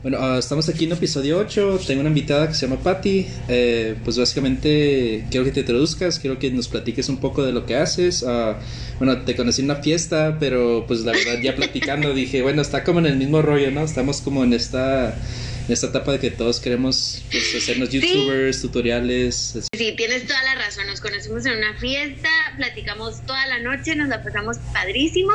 Bueno, ah, estamos aquí en episodio 8. Tengo una invitada que se llama Patty. Eh, pues básicamente quiero que te introduzcas, quiero que nos platiques un poco de lo que haces. Ah, bueno, te conocí en una fiesta, pero pues la verdad ya platicando dije, bueno, está como en el mismo rollo, ¿no? Estamos como en esta esta etapa de que todos queremos pues, hacernos youtubers, tutoriales. Sí, tienes toda la razón. Nos conocimos en una fiesta, platicamos toda la noche, nos la pasamos padrísimo.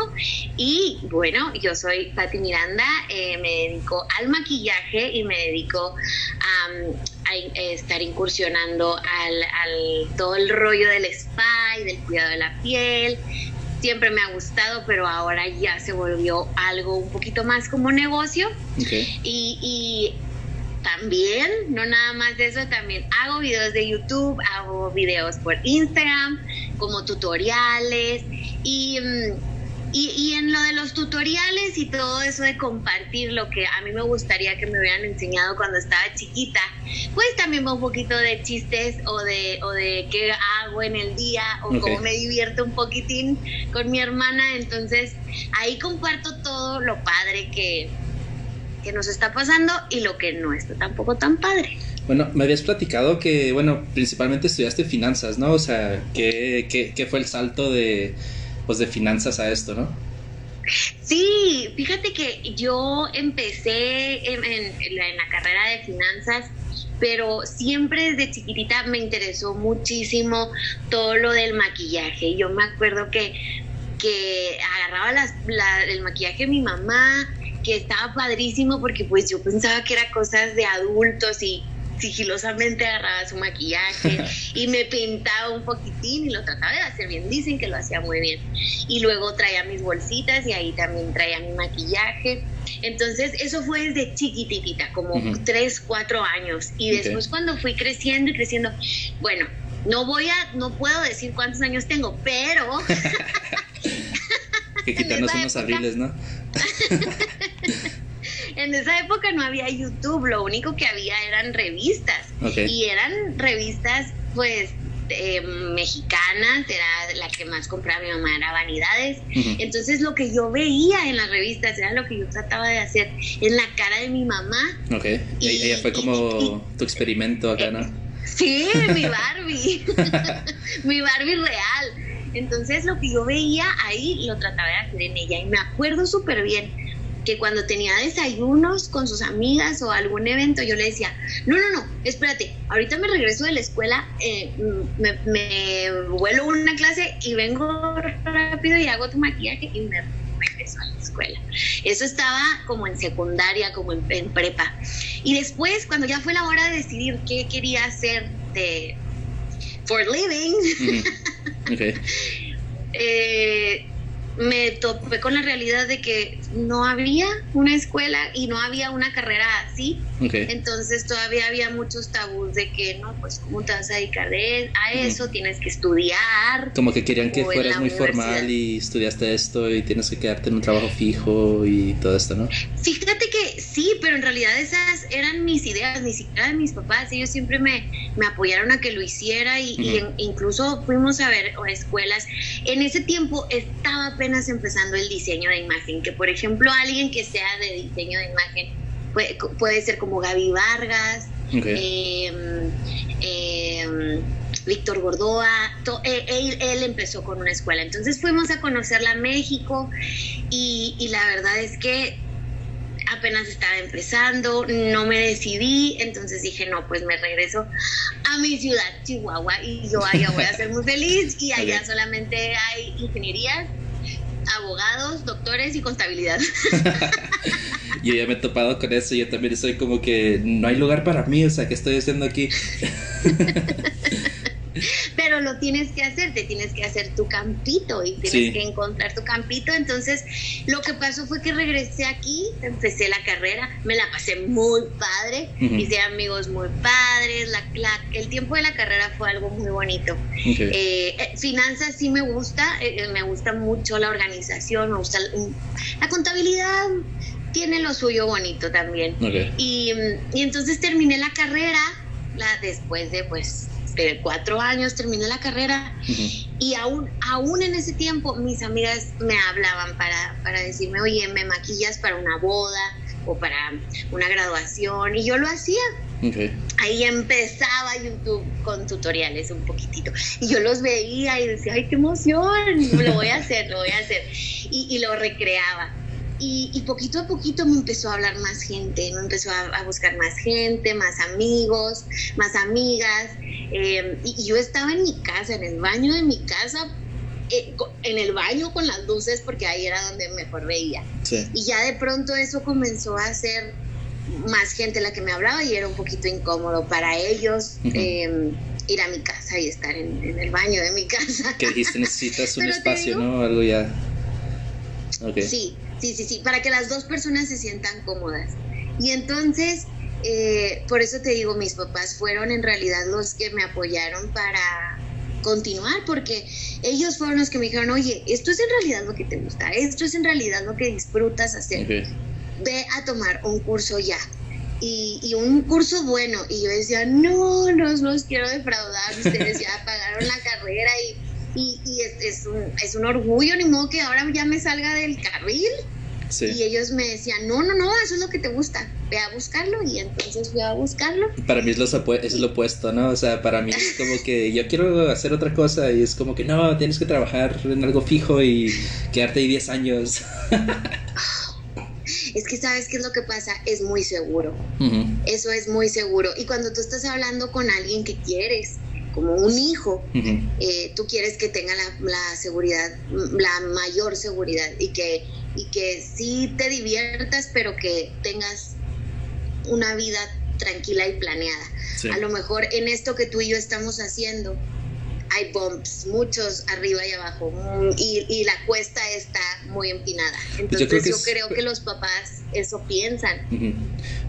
Y bueno, yo soy Pati Miranda, eh, me dedico al maquillaje y me dedico a, a estar incursionando al, al todo el rollo del spa y del cuidado de la piel siempre me ha gustado, pero ahora ya se volvió algo un poquito más como negocio. Y, y, también, no nada más de eso, también hago videos de YouTube, hago videos por Instagram, como tutoriales y... Mm, y, en lo de los tutoriales y todo eso de compartir lo que a mí me gustaría que me hubieran enseñado cuando estaba chiquita, pues también va un poquito de chistes o de, o de qué hago en el día o cómo me divierto un poquitín con mi hermana. Entonces ahí comparto todo lo padre que, que nos está pasando y lo que no está tampoco tan padre. Bueno, me habías platicado que, bueno, principalmente estudiaste finanzas, ¿no? O sea, ¿qué, qué, qué fue el salto de pues de finanzas a esto, ¿no? Sí, fíjate que yo empecé en, la carrera de finanzas pero siempre desde chiquitita me interesó muchísimo todo lo del maquillaje. Yo me acuerdo que, que agarraba las, el maquillaje de mi mamá, que estaba padrísimo porque pues yo pensaba que era cosas de adultos y sigilosamente agarraba su maquillaje y me pintaba un poquitín y lo trataba de hacer bien. Dicen que lo hacía muy bien. Y luego traía mis bolsitas y ahí también traía mi maquillaje. Entonces, eso fue desde chiquititita, como tres, cuatro años. Y después cuando fui creciendo y creciendo, bueno, no voy a, no puedo decir cuántos años tengo, pero... que quitarnos unos abriles, ¿no? En esa época no había YouTube, lo único que había eran revistas. Y eran revistas, pues, eh, mexicanas, era la que más compraba mi mamá, era Vanidades. Entonces lo que yo veía en las revistas era lo que yo trataba de hacer en la cara de mi mamá. Ok, y, ella fue como tu experimento acá, ¿no? Sí, mi Barbie, mi Barbie real. Entonces lo que yo veía ahí lo trataba de hacer en ella y me acuerdo súper bien que cuando tenía desayunos con sus amigas o algún evento, yo le decía, no, no, no, espérate, ahorita me regreso de la escuela, eh, me, me, vuelo una clase y vengo rápido y hago tu maquillaje y me regreso a la escuela. Eso estaba como en secundaria, como en, prepa. Y después, cuando ya fue la hora de decidir qué quería hacer de for living, eh, me topé con la realidad de que no había una escuela y no había una carrera así. Entonces todavía había muchos tabús de que, no, pues, ¿cómo te vas a dedicar a eso? Tienes que estudiar. Como que querían que fueras muy formal y estudiaste esto y tienes que quedarte en un trabajo fijo y todo esto, ¿no? Fíjate que sí, pero en realidad esas eran mis ideas, ni siquiera de mis papás. Ellos siempre me, me apoyaron a que lo hiciera y, incluso fuimos a ver escuelas. En ese tiempo estaba apenas empezando el diseño de imagen, que por ejemplo alguien que sea de diseño de imagen puede, puede ser como Gaby Vargas, em, Víctor Gordoa, eh, él, empezó con una escuela. Entonces fuimos a conocerla a México y, y la verdad es que apenas estaba empezando, no me decidí, entonces dije, no, pues me regreso a mi ciudad, Chihuahua, y yo allá voy a ser muy feliz y allá solamente hay ingenierías, abogados, doctores y contabilidad. yo ya me he topado con eso, yo también soy como que no hay lugar para mí, o sea, ¿qué estoy haciendo aquí? pero lo tienes que hacer, te tienes que hacer tu campito y tienes que encontrar tu campito. Entonces, lo que pasó fue que regresé aquí, empecé la carrera, me la pasé muy padre, hice amigos muy padres, la, el tiempo de la carrera fue algo muy bonito. Eh, eh, finanzas sí me gusta, eh, me gusta mucho la organización, me gusta la contabilidad tiene lo suyo bonito también. Y, y, entonces terminé la carrera la, después de pues de cuatro años, terminé la carrera y aún, aún en ese tiempo mis amigas me hablaban para, para decirme, oye, me maquillas para una boda, o para una graduación y yo lo hacía. Ahí empezaba YouTube con tutoriales un poquitito. Y yo los veía y decía, ay, qué emoción, lo voy a hacer, lo voy a hacer. Y, y lo recreaba. Y, poquito a poquito me empezó a hablar más gente, me empezó a, buscar más gente, más amigos, más amigas. Em, y, yo estaba en mi casa, en el baño de mi casa, eh, en el baño con las luces, porque ahí era donde mejor veía. Y ya de pronto eso comenzó a ser más gente la que me hablaba y era un poquito incómodo para ellos. Em, ir a mi casa y estar en, el baño de mi casa. Que dijiste, necesitas un espacio, ¿no? Algo ya. Sí, Sí, sí, sí, para que las dos personas se sientan cómodas. Y entonces, eh, por eso te digo, mis papás fueron en realidad los que me apoyaron para continuar, porque ellos fueron los que me dijeron, oye, esto es en realidad lo que te gusta, esto es en realidad lo que disfrutas hacer. Ve a tomar un curso ya. Y, un curso bueno. Y yo decía, no, no los quiero defraudar, ustedes ya pagaron la carrera y y, es, un, es, un, orgullo, ni modo que ahora ya me salga del carril. Y ellos me decían, no, no, no, eso es lo que te gusta, ve a buscarlo. Y entonces fui a buscarlo. Para mí es lo, es lo opuesto, ¿no? O sea, para mí es como que yo quiero hacer otra cosa y es como que no, tienes que trabajar en algo fijo y quedarte ahí 10 años. es que sabes qué es lo que pasa, es muy seguro. Eso es muy seguro. Y cuando tú estás hablando con alguien que quieres, como un hijo, eh, tú quieres que tenga la, seguridad, la mayor seguridad y que, y que sí te diviertas, pero que tengas una vida tranquila y planeada. A lo mejor en esto que tú y yo estamos haciendo, hay bumps, muchos arriba y abajo, y, la cuesta está muy empinada. Pues Entonces yo creo, que, los papás eso piensan.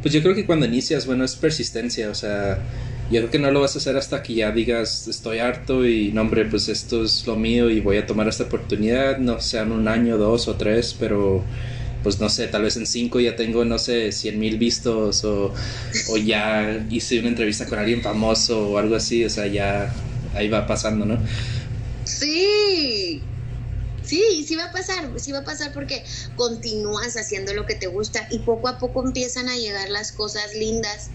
Pues yo creo que cuando inicias, bueno, es persistencia, o sea, yo creo que no lo vas a hacer hasta que ya digas estoy harto y no hombre pues esto es lo mío y voy a tomar esta oportunidad, no sean un año, dos o tres, pero pues no sé, tal vez en cinco ya tengo, no sé, cien mil vistos o, o ya hice una entrevista con alguien famoso o algo así, o sea, ya ahí va pasando, ¿no? Sí, Sí, sí va a pasar, sí va a pasar porque continúas haciendo lo que te gusta y poco a poco empiezan a llegar las cosas lindas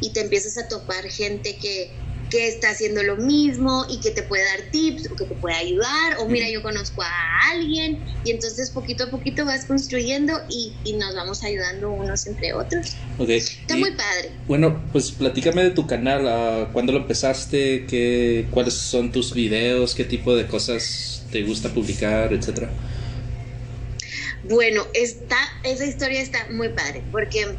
y te empiezas a topar gente que, que está haciendo lo mismo y que te puede dar tips o que te puede ayudar o mira yo conozco a alguien y entonces poquito a poquito vas construyendo y, y nos vamos ayudando unos entre otros. Okay. Está muy padre. Bueno, pues platícame de tu canal, ¿cuándo lo empezaste? ¿Qué, ¿Cuáles son tus videos? ¿Qué tipo de cosas te gusta publicar, etcétera? Bueno, está, esa historia está muy padre, porque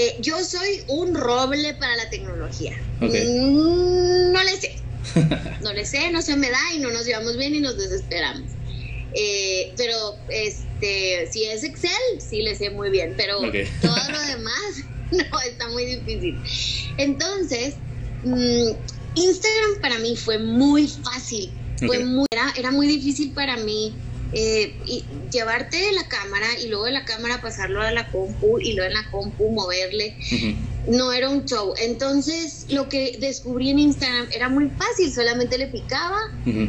eh, yo soy un roble para la tecnología. Mm, no le sé. No le sé, no se me da y no nos llevamos bien y nos desesperamos. Eh, pero este, si es Excel, sí le sé muy bien, pero todo lo demás no está muy difícil. Entonces, mm, Instagram para mí fue muy fácil fue muy, era, muy difícil para mí eh, llevarte la cámara y luego de la cámara pasarlo a la compu y luego en la compu moverle. No era un show. Entonces lo que descubrí en Instagram era muy fácil, solamente le picaba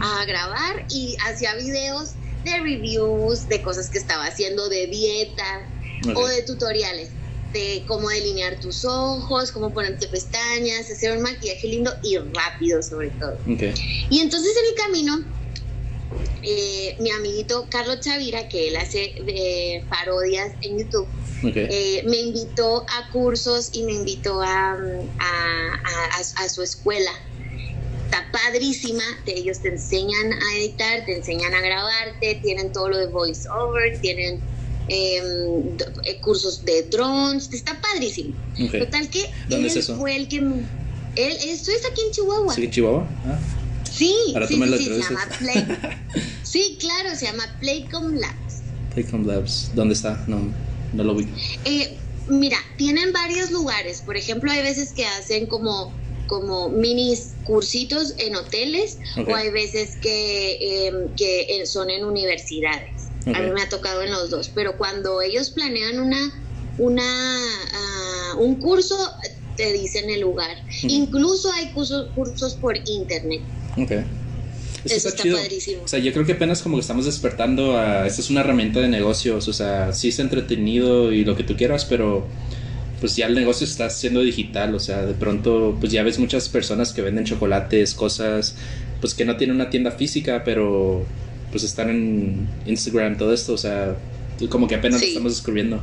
a grabar y hacía videos de reviews, de cosas que estaba haciendo, de dieta o de tutoriales de cómo delinear tus ojos, cómo ponerte pestañas, hacer un maquillaje lindo y rápido sobre todo. Y entonces en el camino, eh, mi amiguito Carlos Chavira, que él hace de parodias en YouTube, eh, me invitó a cursos y me invitó a, a, su escuela está padrísima, ellos te enseñan a editar, te enseñan a grabarte, tienen todo lo de voice over, tienen Em, eh, cursos de drones, está padrísimo. Total que ¿Dónde él fue el que... Él, esto es aquí en Chihuahua. ¿Sí, en Chihuahua? Ah. Sí, sí, sí, se llama Play. sí, claro, se llama Playcom Labs. Playcom Labs, ¿dónde está? No, no lo vi. Eh, mira, tienen varios lugares. Por ejemplo, hay veces que hacen como como minis cursitos en hoteles o hay veces que, em, que son en universidades. A mí me ha tocado en los dos, pero cuando ellos planean una, una, ah, un curso, te dicen el lugar. Incluso hay cursos, cursos por internet. Okay. Eso está, padrísimo. O sea, yo creo que apenas como que estamos despertando a... Esta es una herramienta de negocios, o sea, sí es entretenido y lo que tú quieras, pero pues ya el negocio está siendo digital, o sea, de pronto pues ya ves muchas personas que venden chocolates, cosas, pues que no tienen una tienda física, pero pues están en Instagram, todo esto, o sea, como que apenas lo estamos descubriendo.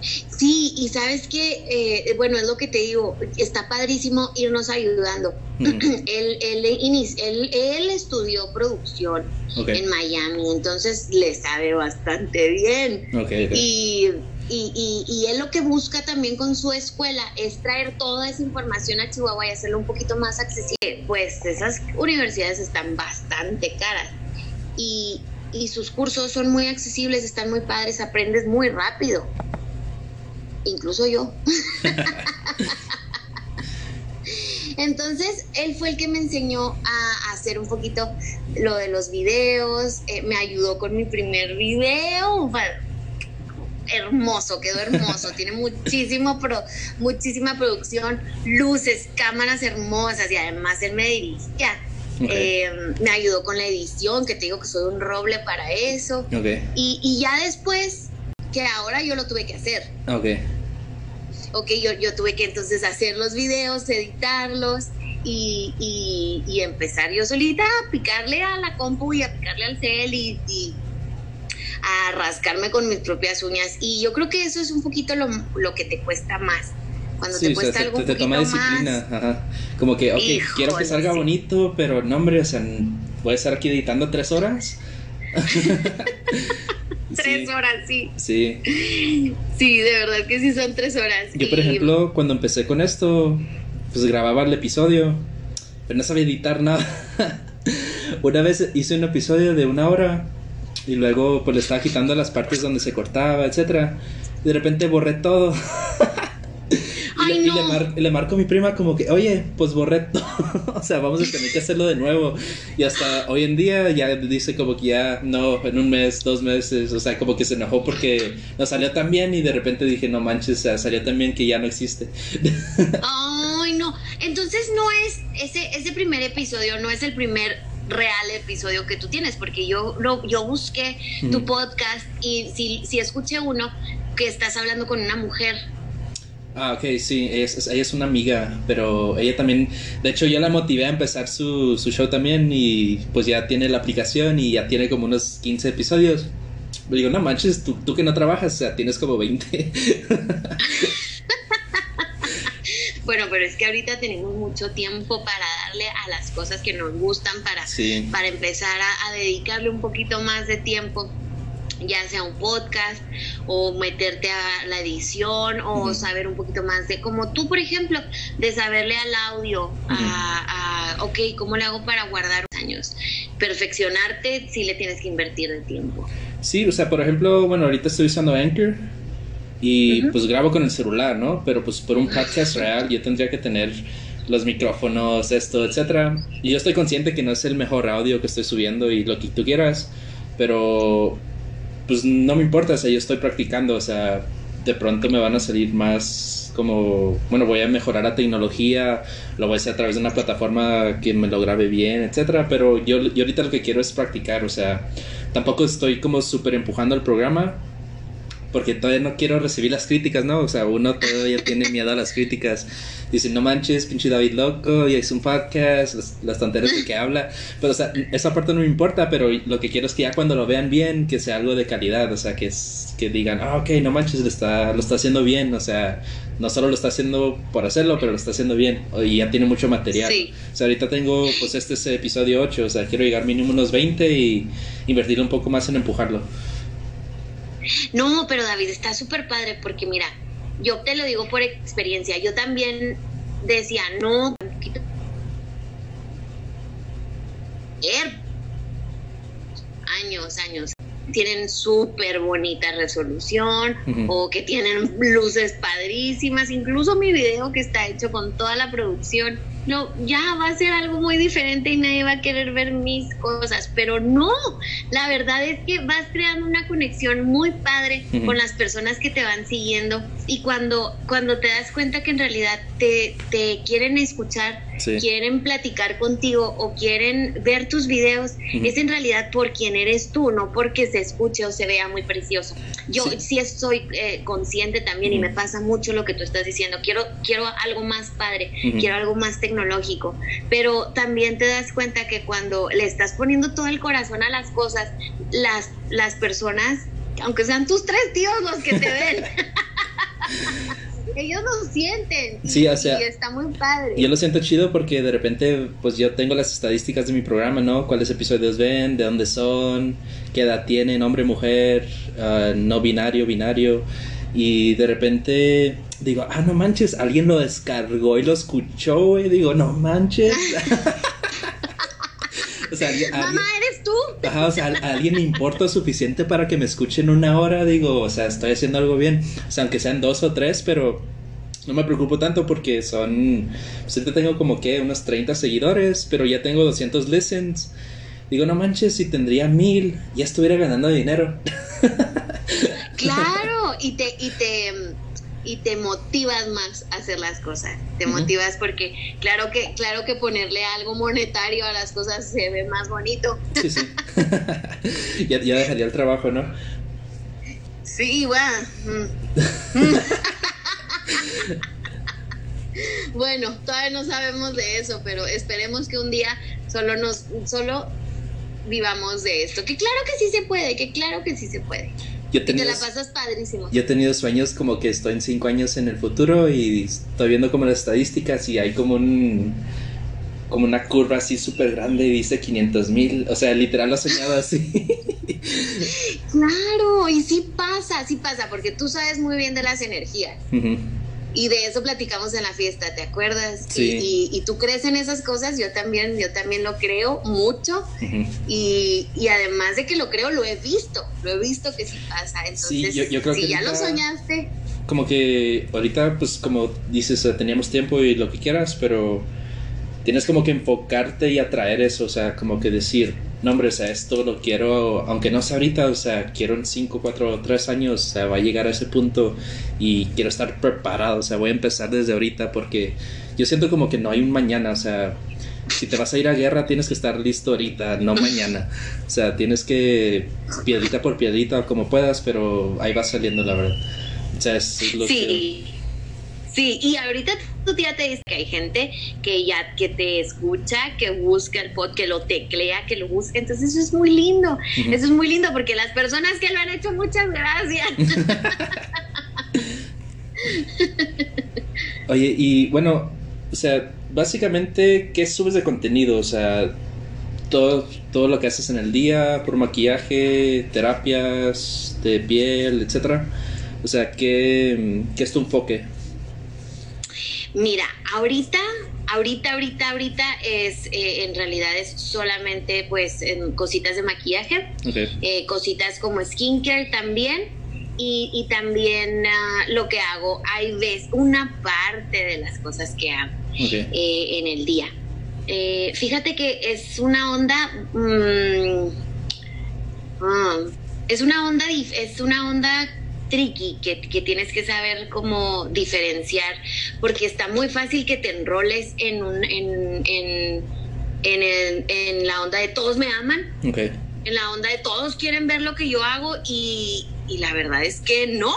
Sí, y sabes que, eh, bueno, es lo que te digo, está padrísimo irnos ayudando. él, él, él, él, estudió producción en Miami, entonces le sabe bastante bien. Y, y, y, él lo que busca también con su escuela es traer toda esa información a Chihuahua y hacerlo un poquito más accesible. Pues esas universidades están bastante caras. Y, y sus cursos son muy accesibles, están muy padres, aprendes muy rápido incluso yo. Entonces, él fue el que me enseñó a hacer un poquito lo de los videos, eh, me ayudó con mi primer video. Hermoso, quedó hermoso, tiene muchísimo pro, muchísima producción, luces, cámaras hermosas y además él me dirigía. Em, me ayudó con la edición, que te digo que soy un roble para eso. Y, y ya después que ahora yo lo tuve que hacer. Ok. Ok, yo, yo tuve que entonces hacer los videos, editarlos y, y, empezar yo solita a picarle a la compu y a picarle al cel y, a rascarme con mis propias uñas. Y yo creo que eso es un poquito lo, lo que te cuesta más. Cuando te cuesta algo te, toma disciplina. Ajá. Como que, ok, quiero que salga bonito, pero no, hombre, o sea, voy a estar aquí editando tres horas. tres horas, sí. Sí. Sí, de verdad que sí son tres horas. Yo, por ejemplo, cuando empecé con esto, pues grababa el episodio, pero no sabía editar nada. una vez hice un episodio de una hora y luego pues le estaba quitando las partes donde se cortaba, etcétera. De repente borré todo. y, le, marco a mi prima como que, oye, pues borré todo. o sea, vamos a tener que hacerlo de nuevo. Y hasta hoy en día ya dice como que ya, no, en un mes, dos meses. O sea, como que se enojó porque no salió tan bien y de repente dije, no manches, o sea, salió tan bien que ya no existe. Ay, no. Entonces no es, ese, ese primer episodio no es el primer real episodio que tú tienes, porque yo, yo busqué tu podcast y si, si escuché uno que estás hablando con una mujer Ah, ok, sí, es, ella es una amiga, pero ella también, de hecho yo la motivé a empezar su, su show también y pues ya tiene la aplicación y ya tiene como unos 15 episodios. Le digo, no manches, tú, tú que no trabajas, o sea, tienes como 20. bueno, pero es que ahorita tenemos mucho tiempo para darle a las cosas que nos gustan, para, para empezar a dedicarle un poquito más de tiempo ya sea un podcast o meterte a la edición o saber un poquito más de como tú, por ejemplo, de saberle al audio, a, ok, ¿cómo le hago para guardar años? Perfeccionarte si le tienes que invertir de tiempo. Sí, o sea, por ejemplo, bueno, ahorita estoy usando Anchor y pues grabo con el celular, ¿no? Pero pues por un podcast real yo tendría que tener los micrófonos, esto, etcétera. Y yo estoy consciente que no es el mejor audio que estoy subiendo y lo que tú quieras, pero pues no me importa, o sea, yo estoy practicando, o sea, de pronto me van a salir más como, bueno, voy a mejorar la tecnología, lo voy a hacer a través de una plataforma que me lo grabe bien, etcétera, pero yo, yo ahorita lo que quiero es practicar, o sea, tampoco estoy como súper empujando el programa, porque todavía no quiero recibir las críticas, ¿no? O sea, uno todavía tiene miedo a las críticas. Dicen, no manches, pinche David loco, y es un podcast, las, tonterías de que habla. Pero, o sea, esa parte no me importa, pero lo que quiero es que ya cuando lo vean bien, que sea algo de calidad, o sea, que, es, que digan, ah, ok, no manches, lo está, lo está haciendo bien, o sea, no solo lo está haciendo por hacerlo, pero lo está haciendo bien, y ya tiene mucho material. O sea, ahorita tengo, pues, este es el episodio 8, o sea, quiero llegar mínimo unos 20 y invertir un poco más en empujarlo. No, pero David, está súper padre porque mira, yo te lo digo por experiencia, yo también decía, no, un poquito... Años, años. Tienen súper bonita resolución o que tienen luces padrísimas. Incluso mi video que está hecho con toda la producción no, ya va a ser algo muy diferente y nadie va a querer ver mis cosas, pero no, la verdad es que vas creando una conexión muy padre con las personas que te van siguiendo y cuando, cuando te das cuenta que en realidad te, te quieren escuchar, quieren platicar contigo o quieren ver tus videos, es en realidad por quien eres tú, no porque se escuche o se vea muy precioso. Yo sí, estoy eh, consciente también y me pasa mucho lo que tú estás diciendo, quiero, quiero algo más padre, quiero algo más tecnológico, pero también te das cuenta que cuando le estás poniendo todo el corazón a las cosas, las, las personas, aunque sean tus tres tíos los que te ven, ellos lo sienten. Sí, o sea. Y está muy padre. Yo lo siento chido porque de repente, pues yo tengo las estadísticas de mi programa, ¿no? ¿Cuáles episodios ven? ¿De dónde son? ¿Qué edad tienen? ¿Hombre, mujer? Ah, ¿No binario, binario? Y de repente digo, ah, no manches, alguien lo descargó y lo escuchó, güey. Digo, no manches. o sea, Mamá, ¿eres tú? Ajá, o sea, a alguien le importa suficiente para que me escuchen una hora. Digo, o sea, estoy haciendo algo bien. O sea, aunque sean dos o tres, pero no me preocupo tanto porque son. Pues ahorita tengo como que unos 30 seguidores, pero ya tengo 200 listens. Digo, no manches, si tendría mil, ya estuviera ganando dinero. Claro, y te, y te, y te motivas más a hacer las cosas. Te motivas porque claro que, claro que ponerle algo monetario a las cosas se ve más bonito. Sí, sí. ya, dejaría el trabajo, ¿no? Sí, bueno. bueno, todavía no sabemos de eso, pero esperemos que un día solo nos, solo vivamos de esto. Que claro que sí se puede, que claro que sí se puede. Yo te la pasas padrísimo. Yo he tenido sueños como que estoy en cinco años en el futuro y estoy viendo como las estadísticas y hay como un como una curva así súper grande y dice 500 mil, o sea, literal lo he soñado así. claro, y sí pasa, sí pasa, porque tú sabes muy bien de las energías. Y de eso platicamos en la fiesta, ¿te acuerdas? Sí. Y, tú crees en esas cosas, yo también, yo también lo creo mucho. y, además de que lo creo, lo he visto, lo he visto que sí pasa. Entonces, sí, yo, creo si ya lo soñaste. Como que ahorita, pues como dices, teníamos tiempo y lo que quieras, pero tienes como que enfocarte y atraer eso, o sea, como que decir, no hombre, o sea, esto lo quiero, aunque no sea ahorita, o sea, quiero en 5, 4, 3 años, o sea, va a llegar a ese punto y quiero estar preparado, o sea, voy a empezar desde ahorita porque yo siento como que no hay un mañana, o sea, si te vas a ir a guerra tienes que estar listo ahorita, no mañana. O sea, tienes que piedrita por piedrita como puedas, pero ahí va saliendo la verdad. O sea, es lo sí. Sí, y ahorita tú ya te dices que hay gente que ya que te escucha, que busca el pod, que lo teclea, que lo busca. Entonces eso es muy lindo. Eso es muy lindo porque las personas que lo han hecho, muchas gracias. Oye, y bueno, o sea, básicamente, ¿qué subes de contenido? O sea, todo, todo lo que haces en el día, por maquillaje, terapias de piel, etcétera. O sea, ¿qué, qué es tu enfoque? Mira, ahorita, ahorita, ahorita, ahorita es, eh, en realidad es solamente pues cositas de maquillaje, eh, cositas como skincare también. Y, también ah, lo que hago, hay ves una parte de las cosas que hago eh, en el día. fíjate que es una onda, mm, ah, es una onda, es una onda tricky que, tienes que saber cómo diferenciar, porque está muy fácil que te enroles en, un, en, en, en, la onda de todos me aman, en la onda de todos quieren ver lo que yo hago y, la verdad es que no,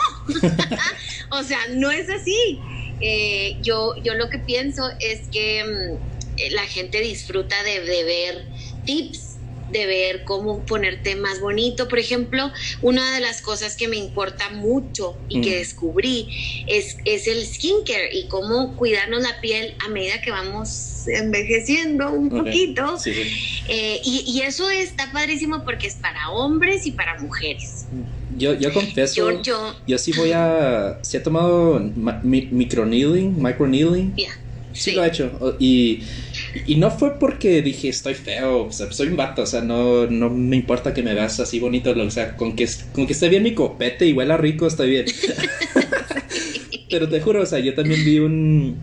o sea, no es así. Eh, yo, yo lo que pienso es que mm, la gente disfruta de, de ver tips de ver cómo ponerte más bonito. Por ejemplo, una de las cosas que me importa mucho y que mm. descubrí es, es el skincare y cómo cuidarnos la piel a medida que vamos envejeciendo un poquito. Eh, y, eso está padrísimo porque es para hombres y para mujeres. Yo, yo confieso, yo, yo, sí voy a, sí he tomado microneedling, microneedling. Sí, lo he hecho. Y y no fue porque dije estoy feo, o sea, soy un vato, o sea, no, no me importa que me veas así bonito, o sea, con que, con que esté bien mi copete y huela rico, estoy bien. Pero te juro, o sea, yo también vi un,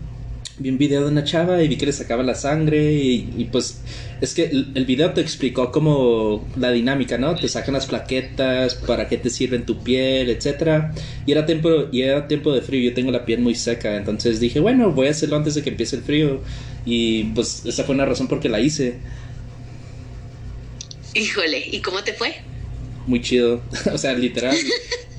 vi un video de una chava y vi que le sacaba la sangre y, pues es que el, video te explicó como la dinámica, ¿no? Te sacan las plaquetas, para qué te sirven tu piel, etcétera. Y era tiempo y era tiempo de frío, yo tengo la piel muy seca, entonces dije, bueno, voy a hacerlo antes de que empiece el frío y pues esa fue una razón por que la hice. Híjole, ¿y cómo te fue? Muy chido, o sea, literal.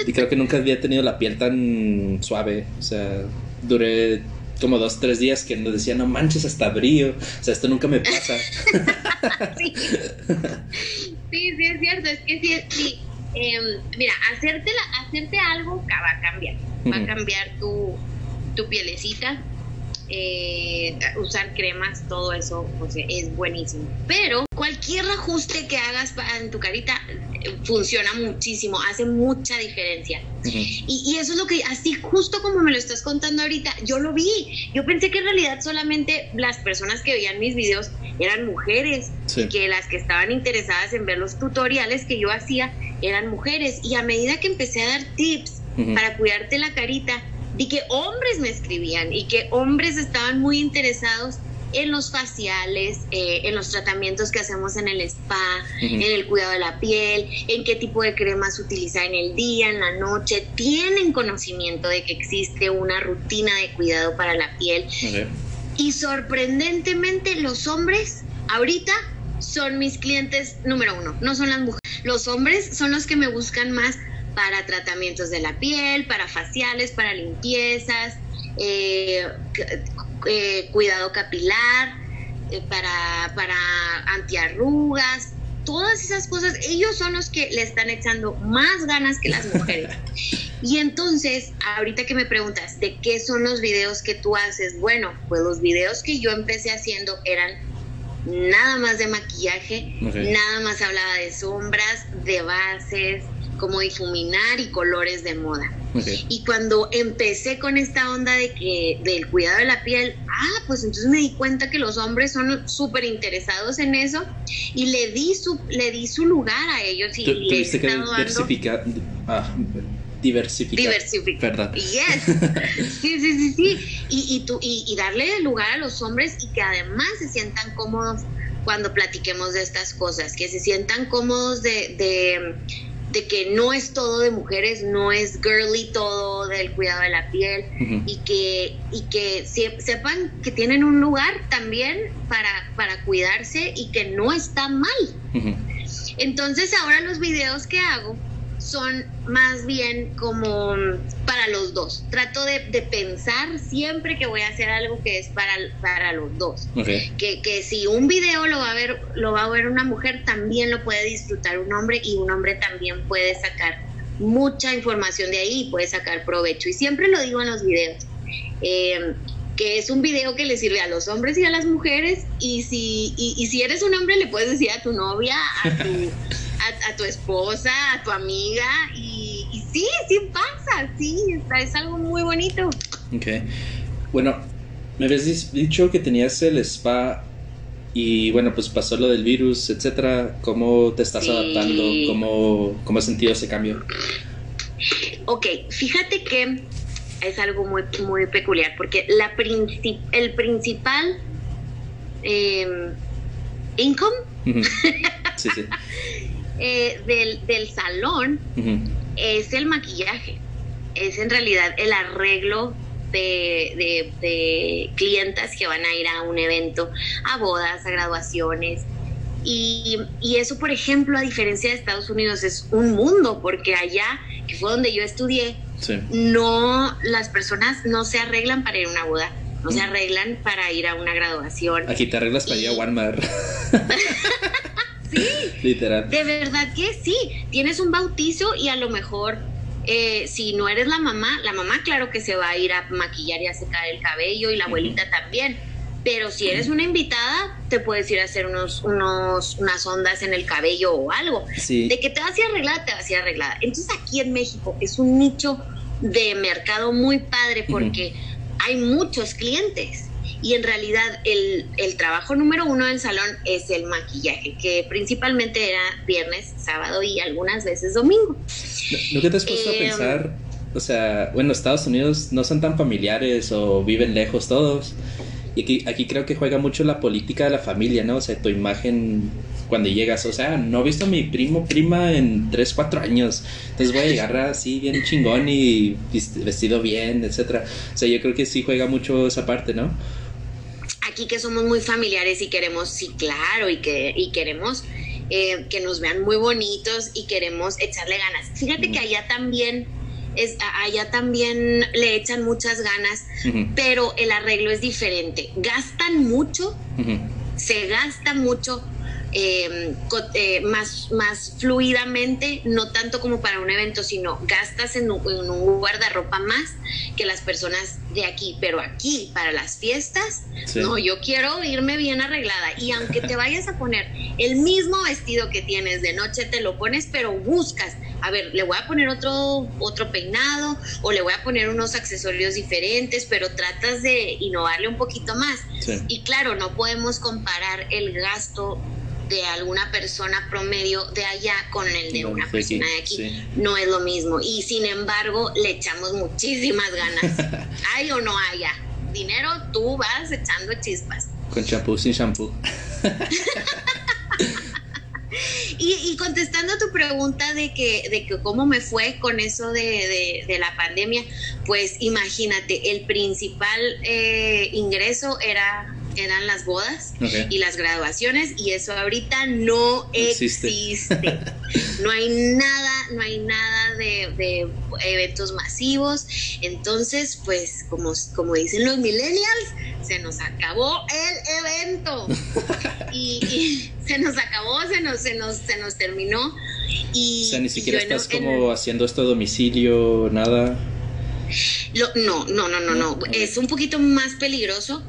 y creo que nunca había tenido la piel tan suave, o sea, duré como dos, tres días que nos decía, no manches, hasta brillo. O sea, esto nunca me pasa. sí. sí, sí, es cierto. Es que sí, sí. Em, mira, hacerte, hacerte algo va a cambiar. Va a cambiar tu, tu pielecita eh, usar cremas, todo eso pues, es buenísimo. Pero cualquier ajuste que hagas en tu carita funciona muchísimo, hace mucha diferencia. y, eso es lo que, así justo como me lo estás contando ahorita, yo lo vi. Yo pensé que en realidad solamente las personas que veían mis videos eran mujeres y que las que estaban interesadas en ver los tutoriales que yo hacía eran mujeres. Y a medida que empecé a dar tips para cuidarte la carita, y que hombres me escribían y que hombres estaban muy interesados en los faciales, eh, en los tratamientos que hacemos en el spa, en el cuidado de la piel, en qué tipo de cremas utilizar en el día, en la noche. Tienen conocimiento de que existe una rutina de cuidado para la piel. Y sorprendentemente los hombres ahorita son mis clientes número uno, no son las mujeres. Los hombres son los que me buscan más para tratamientos de la piel, para faciales, para limpiezas, eh, eh, cuidado capilar, eh, para, para antiarrugas, todas esas cosas, ellos son los que le están echando más ganas que las mujeres. Y entonces, ahorita que me preguntas, ¿de qué son los videos que tú haces? Bueno, pues los videos que yo empecé haciendo eran nada más de maquillaje, nada más hablaba de sombras, de bases, como difuminar y colores de moda. Y cuando empecé con esta onda de que del cuidado de la piel, ah, pues entonces me di cuenta que los hombres son súper interesados en eso y le di su le di su lugar a ellos y le que diversificar, ah, diversificar. Diversificar. ¿Verdad? Yes. sí, sí, sí, sí. Y, y, tú, y, darle lugar a los hombres y que además se sientan cómodos cuando platiquemos de estas cosas, que se sientan cómodos de, de de que no es todo de mujeres, no es girly todo del cuidado de la piel y que, y que sepan que tienen un lugar también para, para cuidarse y que no está mal. Entonces ahora los videos que hago son más bien como para los dos. Trato de, pensar siempre que voy a hacer algo que es para, para los dos. Que, que, si un video lo va, a ver, lo va a ver una mujer, también lo puede disfrutar un hombre y un hombre también puede sacar mucha información de ahí y puede sacar provecho. Y siempre lo digo en los videos. Eh, que es un video que le sirve a los hombres y a las mujeres y si, y si eres un hombre le puedes decir a tu novia, a tu, a, tu esposa, a tu amiga y, sí, sí pasa, sí, es algo muy bonito. Ok. Bueno, me habías dicho que tenías el spa y bueno, pues pasó lo del virus, etcétera. ¿Cómo te estás adaptando? ¿Cómo, ¿Cómo has sentido ese cambio? Ok, fíjate que es algo muy, muy peculiar porque la el principal eh, income sí, sí. Eh, del, del, salón es el maquillaje, es en realidad el arreglo de, de, clientas que van a ir a un evento, a bodas, a graduaciones. Y, y, eso, por ejemplo, a diferencia de Estados Unidos, es un mundo, porque allá, que fue donde yo estudié, no, las personas no se arreglan para ir a una boda, no se arreglan para ir a una graduación. Aquí te arreglas para ir a Walmart. Sí. Literal. De verdad que sí. Tienes un bautizo y a lo mejor eh, si no eres la mamá, la mamá claro que se va a ir a maquillar y a secar el cabello y la abuelita también. Pero si eres una invitada, te puedes ir a hacer unos, unos, unas ondas en el cabello o algo. De que te vas a ir arreglada, te vas a ir arreglada. Entonces aquí en México es un nicho de mercado muy padre porque hay muchos clientes y en realidad el, el, trabajo número uno del salón es el maquillaje, que principalmente era viernes, sábado y algunas veces domingo. ¿No, que te has puesto a em, pensar? O sea, bueno, Estados Unidos no son tan familiares o viven lejos todos. Y aquí, aquí creo que juega mucho la política de la familia, ¿no? O sea, tu imagen cuando llegas, o sea, no he visto a mi primo, prima en 3, 4 años, entonces voy a llegar así bien chingón y vestido bien, etcétera. O sea, yo creo que sí juega mucho esa parte, ¿no? Aquí que somos muy familiares y queremos, sí, claro, y que y queremos eh, que nos vean muy bonitos y queremos echarle ganas. Fíjate que allá también es, allá también le echan muchas ganas, pero el arreglo es diferente. Gastan mucho, se gasta mucho, Em, eh, más, más fluidamente, no tanto como para un evento, sino gastas en un, guardarropa más que las personas de aquí, pero aquí para las fiestas, no, yo quiero irme bien arreglada. Y aunque te vayas a poner el mismo vestido que tienes de noche, te lo pones, pero buscas, a ver, le voy a poner otro, otro peinado o le voy a poner unos accesorios diferentes, pero tratas de innovarle un poquito más. Y claro, no podemos comparar el gasto de alguna persona promedio de allá con el de una persona de aquí. No es lo mismo. Y sin embargo, le echamos muchísimas ganas. hay o no haya. Dinero, tú vas echando chispas. Con champú, sin champú. y, contestando a tu pregunta de que, de que cómo me fue con eso de, la pandemia, pues imagínate, el principal eh, ingreso era eran las bodas y las graduaciones y eso ahorita no existe. no hay nada, no hay nada de, eventos masivos. Entonces, pues, como, como dicen los millennials, se nos acabó el evento. y, se nos acabó, se nos, se nos, se nos terminó. Y, o sea, ni siquiera estás como haciendo esto a domicilio, nada no, no, no, no, no. Es un poquito más peligroso.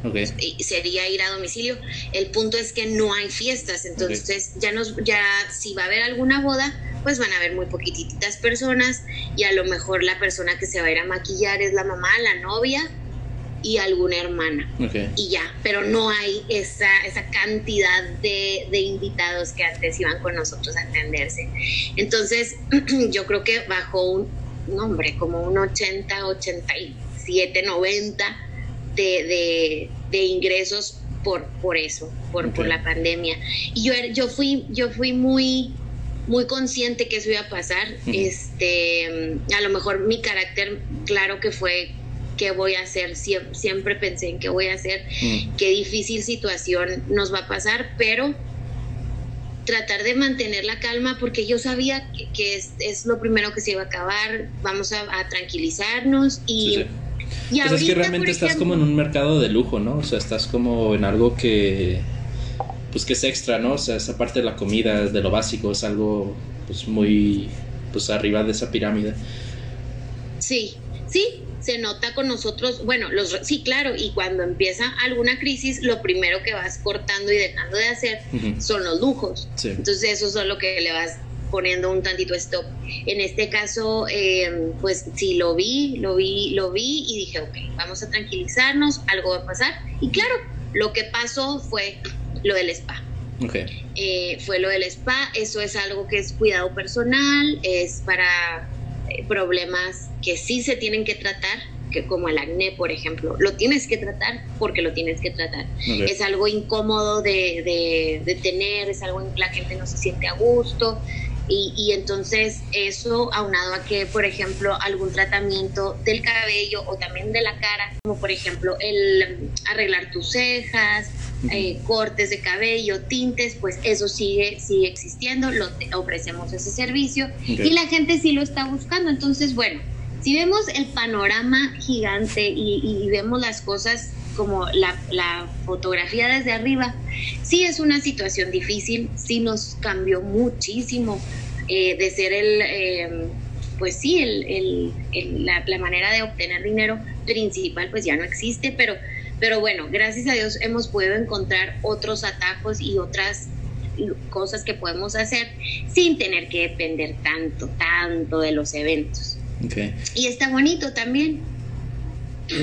Sería ir a domicilio. El punto es que no hay fiestas. Entonces, ya nos, ya si va a haber alguna boda, pues van a haber muy poquititas personas. Y a lo mejor la persona que se va a ir a maquillar es la mamá, la novia y alguna hermana. Y ya, pero no hay esa, esa cantidad de, de, invitados que antes iban con nosotros a atenderse. Entonces, yo creo que bajo un, no hombre, como un 80, 87, 90 de, de, ingresos por, por eso, por, por la pandemia. Y yo, yo, fui, yo fui muy, muy consciente que eso iba a pasar. este, a lo mejor mi carácter, claro que fue qué voy a hacer, siempre, pensé en qué voy a hacer, qué difícil situación nos va a pasar, pero tratar de mantener la calma porque yo sabía que, es, lo primero que se iba a acabar, vamos a, tranquilizarnos y... pues es que realmente estás como en un mercado de lujo, ¿no? O sea, estás como en algo que, pues que es extra, ¿no? O sea, esa parte de la comida, de lo básico, es algo pues muy, pues arriba de esa pirámide. Sí, sí, se nota con nosotros, bueno, los sí, claro, y cuando empieza alguna crisis, lo primero que vas cortando y dejando de hacer son los lujos. Entonces eso es lo que le vas poniendo un tantito stop. En este caso, eh, pues sí, lo vi, lo vi, lo vi y dije, ok, vamos a tranquilizarnos, algo va a pasar. Y claro, lo que pasó fue lo del spa. Okay. Eh, fue lo del spa, eso es algo que es cuidado personal, es para problemas que sí se tienen que tratar, que como el acné, por ejemplo, lo tienes que tratar porque lo tienes que tratar. Es algo incómodo de, de, tener, es algo en que la gente no se siente a gusto. Y, y, entonces eso aunado a que, por ejemplo, algún tratamiento del cabello o también de la cara, como por ejemplo el arreglar tus cejas, eh, cortes de cabello, tintes, pues eso sigue, sigue existiendo, lo ofrecemos ese servicio y la gente sí lo está buscando. Entonces, bueno, si vemos el panorama gigante y, vemos las cosas como la, fotografía desde arriba, sí es una situación difícil, sí nos cambió muchísimo eh, de ser el, eh, pues sí, el, la, la, manera de obtener dinero principal, pues ya no existe, pero, pero bueno, gracias a Dios hemos podido encontrar otros atajos y otras cosas que podemos hacer sin tener que depender tanto, tanto de los eventos. Y está bonito también.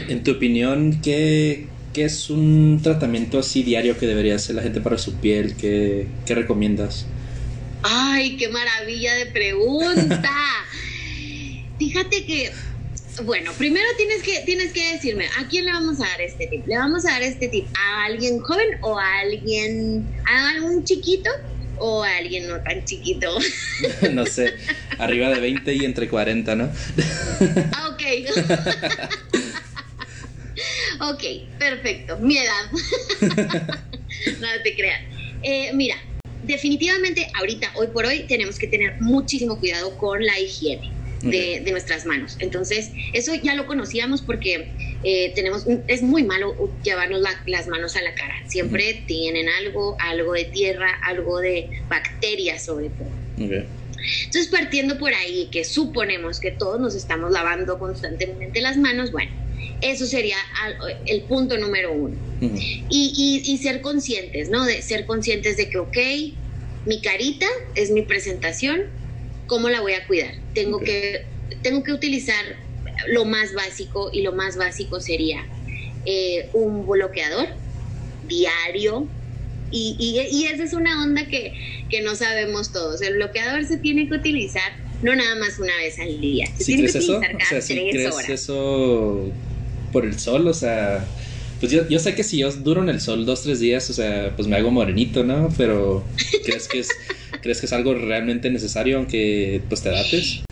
En tu opinión, ¿qué, es un tratamiento así diario que debería hacer la gente para su piel? ¿Qué, qué recomiendas? Ay, qué maravilla de pregunta. Fíjate que Bueno, primero tienes que, tienes que decirme, ¿a quién le vamos a dar este tip? ¿Le vamos a dar este tip a alguien joven o a alguien, a algún chiquito o a alguien no tan chiquito? no sé, arriba de 20 y entre 40, ¿no? Ok. Ok, perfecto, mi edad. no te creas. Eh, mira, definitivamente ahorita, hoy por hoy, tenemos que tener muchísimo cuidado con la higiene. De, nuestras manos. Entonces, eso ya lo conocíamos porque eh, tenemos, es muy malo llevarnos las manos a la cara. Siempre tienen algo, algo de tierra, algo de bacterias sobre todo. Entonces, partiendo por ahí, que suponemos que todos nos estamos lavando constantemente las manos, bueno, eso sería el punto número uno. y, y, ser conscientes, ¿no? De ser conscientes de que, ok, mi carita es mi presentación, ¿cómo la voy a cuidar? Tengo, que, tengo que utilizar lo más básico y lo más básico sería eh, un bloqueador diario. Y, y, esa es una onda que, que, no sabemos todos. El bloqueador se tiene que utilizar no nada más una vez al día. Se tiene que utilizar cada o sea, crees eso por el sol, o sea, pues yo, yo, sé que si yo duro en el sol dos, tres días, o sea, pues me hago morenito, ¿no? Pero ¿crees que es, ¿crees que es algo realmente necesario aunque pues te dates?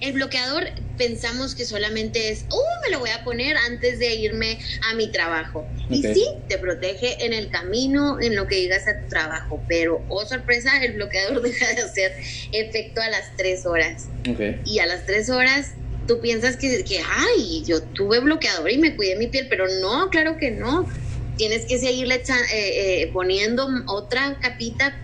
El bloqueador pensamos que solamente es, uh, me lo voy a poner antes de irme a mi trabajo. Y sí, te protege en el camino, en lo que llegas a tu trabajo, pero, oh sorpresa, el bloqueador deja de hacer efecto a las tres horas. Y a las tres horas tú piensas que, que, ay, yo tuve bloqueador y me cuidé mi piel, pero no, claro que no. Tienes que seguirle eh, eh, poniendo otra capita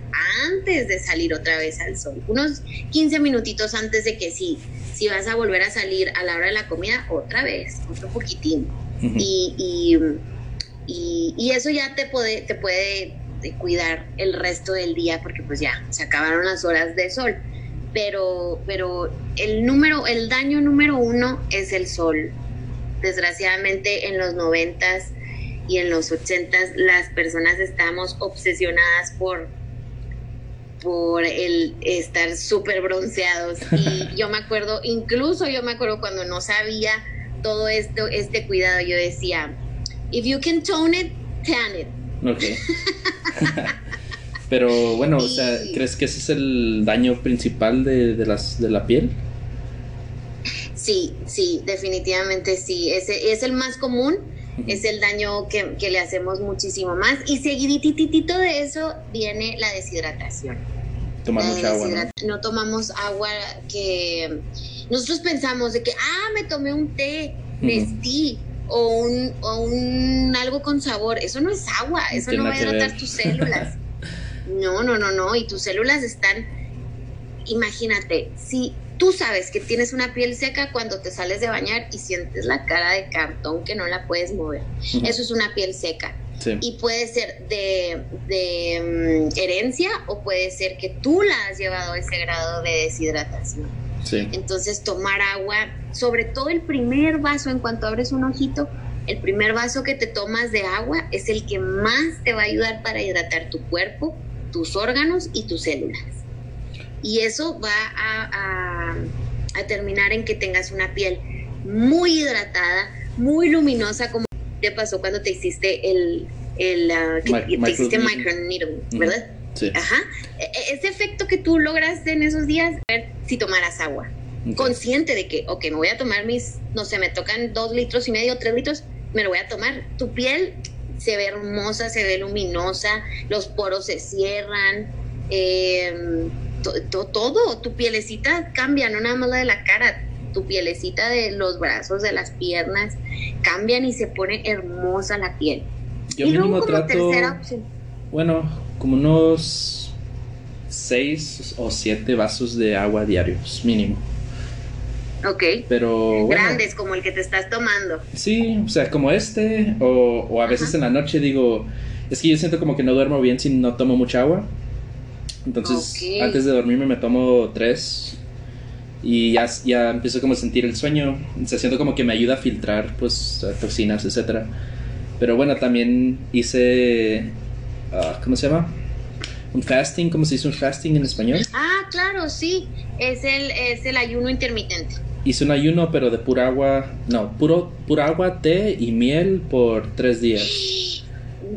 antes de salir otra vez al sol. Unos 15 minutitos antes de que sí, si vas a volver a salir a la hora de la comida, otra vez, otro poquitín. y, y, y, eso ya te puede, te puede cuidar el resto del día porque pues ya se acabaron las horas de sol pero, pero el número, el daño número uno es el sol. Desgraciadamente en los noventas y en los ochentas las personas estamos obsesionadas por por el estar súper bronceados y yo me acuerdo, incluso yo me acuerdo cuando no sabía todo esto, este cuidado, yo decía, if you can tone it, tan it. Okay. Pero bueno, o sea, ¿crees que ese es el daño principal de, de, las, de la piel? Sí, sí, definitivamente sí. Ese es el más común, es el daño que, que, le hacemos muchísimo más. Y seguidititito de eso viene la deshidratación. Tomar mucha agua. ¿no? ¿no? tomamos agua que nosotros pensamos de que, ah, me tomé un té, Nestí, o un, o un algo con sabor. Eso no es agua, eso no va a hidratar tus células. No, no, no, no. Y tus células están, imagínate, si tú sabes que tienes una piel seca cuando te sales de bañar y sientes la cara de cartón que no la puedes mover. Eso es una piel seca. Y puede ser de, de mm, herencia o puede ser que tú la has llevado a ese grado de deshidratación. Entonces tomar agua, sobre todo el primer vaso en cuanto abres un ojito, el primer vaso que te tomas de agua es el que más te va a ayudar para hidratar tu cuerpo tus órganos y tus células. Y eso va a, terminar en que tengas una piel muy hidratada, muy luminosa, como te pasó cuando te hiciste el, el uh, te hiciste microneedling, ¿verdad? Sí. Ajá. E, e, ese efecto que tú lograste en esos días, ver si tomaras agua. Consciente de que, ok, me voy a tomar mis, no sé, me tocan dos litros y medio, tres litros, me lo voy a tomar. Tu piel se ve hermosa, se ve luminosa, los poros se cierran, em, todo, tu pielecita cambia, no nada más la de la cara, tu pielecita de los brazos, de las piernas, cambian y se pone hermosa la piel. Yo y mínimo trato, bueno, como unos seis o siete vasos de agua diarios, mínimo. Ok. Pero. Grandes, como el que te estás tomando. Sí, o sea, como este, o, o a veces en la noche digo, es que yo siento como que no duermo bien si no tomo mucha agua. Entonces, antes de dormirme me tomo tres y ya, ya empiezo como a sentir el sueño. O sea, siento como que me ayuda a filtrar, pues, toxinas, etcétera. Pero bueno, también hice, ah, ¿cómo se llama? Un fasting, ¿cómo se dice un fasting en español? Ah, claro, sí, es el, es el ayuno intermitente. Hice un ayuno, pero de pura agua, no, puro, pura agua, té y miel por tres días.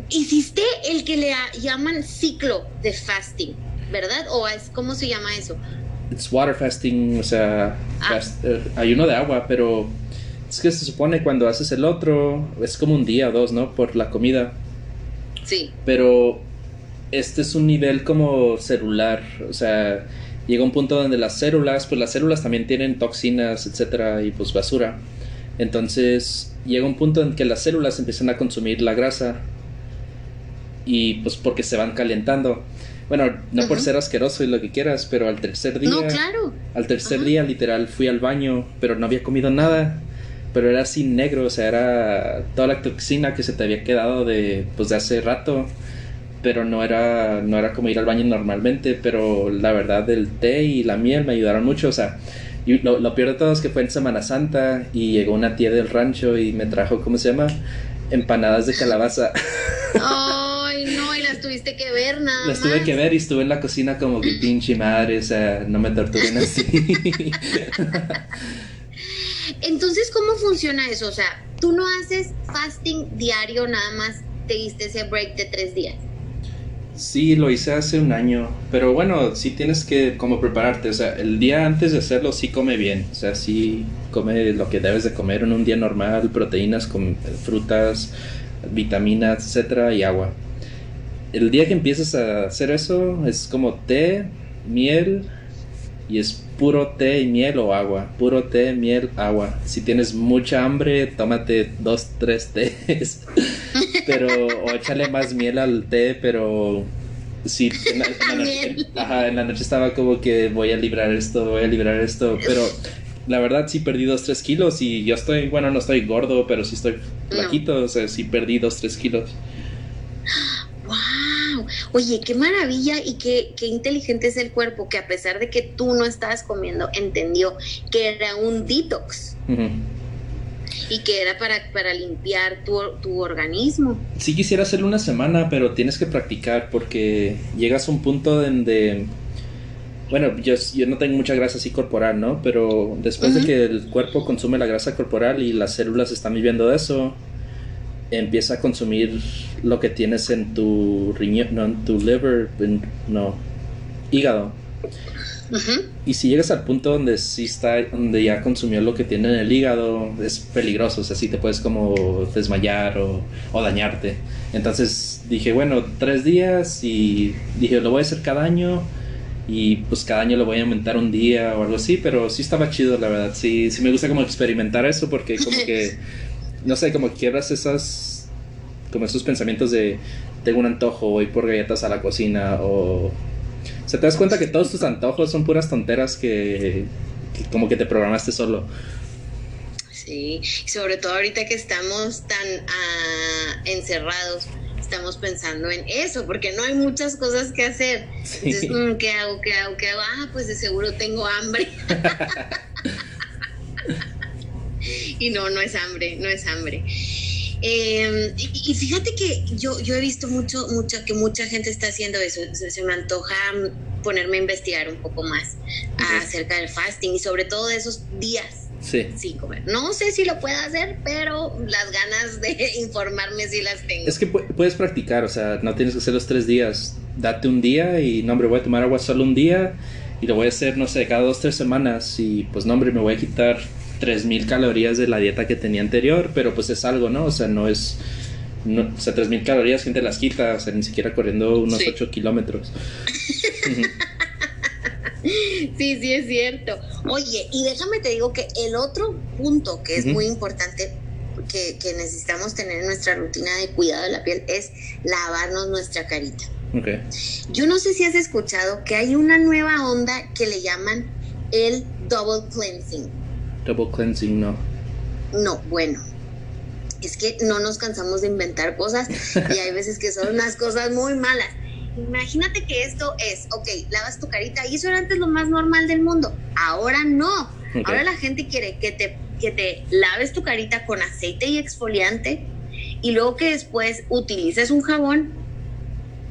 Hiciste el que le llaman ciclo de fasting, ¿verdad? ¿O es cómo se llama eso? It's water fasting, o sea, Ah. eh, ayuno de agua, pero es que se supone cuando haces el otro, es como un día o dos, ¿no? Por la comida. Sí. Pero este es un nivel como celular, o sea, llega un punto donde las células, pues las células también tienen toxinas, etcétera, y pues basura. Entonces llega un punto en que las células empiezan a consumir la grasa y pues porque se van calentando. Bueno, no por ser asqueroso y lo que quieras, pero al tercer día, No, claro. al tercer Ajá. día literal fui al baño, pero no había comido nada. Pero era así negro, o sea, era toda la toxina que se te había quedado de pues de hace rato. Pero no era no era como ir al baño normalmente, pero la verdad el té y la miel me ayudaron mucho, o sea, y lo, lo peor de todo es que fue en Semana Santa y llegó una tía del rancho y me trajo, ¿cómo se llama? Empanadas de calabaza. Ay, no, y las tuviste que ver nada Las tuve más. que ver y estuve en la cocina como que pinche madre, o sea, no me torturen así. Entonces, ¿cómo funciona eso? O sea, tú no haces fasting diario, nada más te diste ese break de tres días. Sí, lo hice hace un año, pero bueno, sí tienes que como prepararte, o sea, el día antes de hacerlo sí come bien, o sea, sí come lo que debes de comer en un día normal, proteínas con frutas, vitaminas, etcétera, y agua. El día que empiezas a hacer eso es como té, miel y es puro té y miel o agua, puro té, miel, agua. Si tienes mucha hambre, tómate dos, tres tés. pero o échale más miel al té, pero sí, en la, en la noche, Miel. ajá, en la noche estaba como que voy a librar esto, voy a librar esto, pero la verdad sí perdí dos, tres kilos y yo estoy, bueno, no estoy gordo, pero sí estoy No. flaquito, o sea, sí perdí dos, tres kilos. ¡Wow! Oye, qué maravilla y qué, qué inteligente es el cuerpo que a pesar de que tú no estabas comiendo, entendió que era un detox Ujú. Y que era para, para limpiar tu, tu organismo. Sí quisiera hacerlo una semana, pero tienes que practicar porque llegas a un punto donde, bueno, yo, yo no tengo mucha grasa así corporal, ¿no? Pero después de que el cuerpo consume la grasa corporal y las células están viviendo de eso, empieza a consumir lo que tienes en tu riñón, no, en tu liver, en- no, hígado. Y si llegas al punto donde sí está, donde ya consumió lo que tiene en el hígado, es peligroso, o sea, sí te puedes como desmayar o, o dañarte. Entonces dije, bueno, tres días y dije, lo voy a hacer cada año y pues cada año lo voy a aumentar un día o algo así, pero sí estaba chido, la verdad. Sí, sí me gusta como experimentar eso porque como que, no sé, como quiebras esas, como esos pensamientos de, tengo un antojo, voy por galletas a la cocina o... Sea, te das cuenta que todos tus antojos son puras tonteras que, que como que te programaste solo. Sí, y sobre todo ahorita que estamos tan ah, encerrados, estamos pensando en eso, porque no hay muchas cosas que hacer. Sí. Entonces, mm, ¿qué hago? ¿Qué hago? ¿Qué hago? Ah, pues de seguro tengo hambre. y no, no es hambre, no es hambre. Eh, y, y fíjate que yo, yo he visto mucho, mucho que mucha gente está haciendo eso. Se, se me antoja ponerme a investigar un poco más acerca del fasting y sobre todo de esos días Sí. sin comer. No sé si lo pueda hacer, pero las ganas de informarme sí las tengo. Es que pu- puedes practicar, o sea, no tienes que hacer los tres días. Date un día y, no, hombre, voy a tomar agua solo un día y lo voy a hacer, no sé, cada dos, tres semanas y, pues, no, hombre, me voy a quitar 3000 calorías de la dieta que tenía anterior, pero pues es algo, ¿no? O sea, no es... No, o sea, 3000 calorías, ¿quién te las quita? O sea, ni siquiera corriendo unos Sí. 8 kilómetros. Sí, sí, es cierto. Oye, y déjame te digo que el otro punto que es muy importante que, que necesitamos tener en nuestra rutina de cuidado de la piel es lavarnos nuestra carita. Ok. Yo no sé si has escuchado que hay una nueva onda que le llaman el double cleansing. Double cleansing, no. No, bueno. Es que no nos cansamos de inventar cosas y hay veces que son unas cosas muy malas. Imagínate que esto es, ok, lavas tu carita y eso era antes lo más normal del mundo. Ahora no. Ahora la gente quiere que te, que te laves tu carita con aceite y exfoliante y luego que después utilices un jabón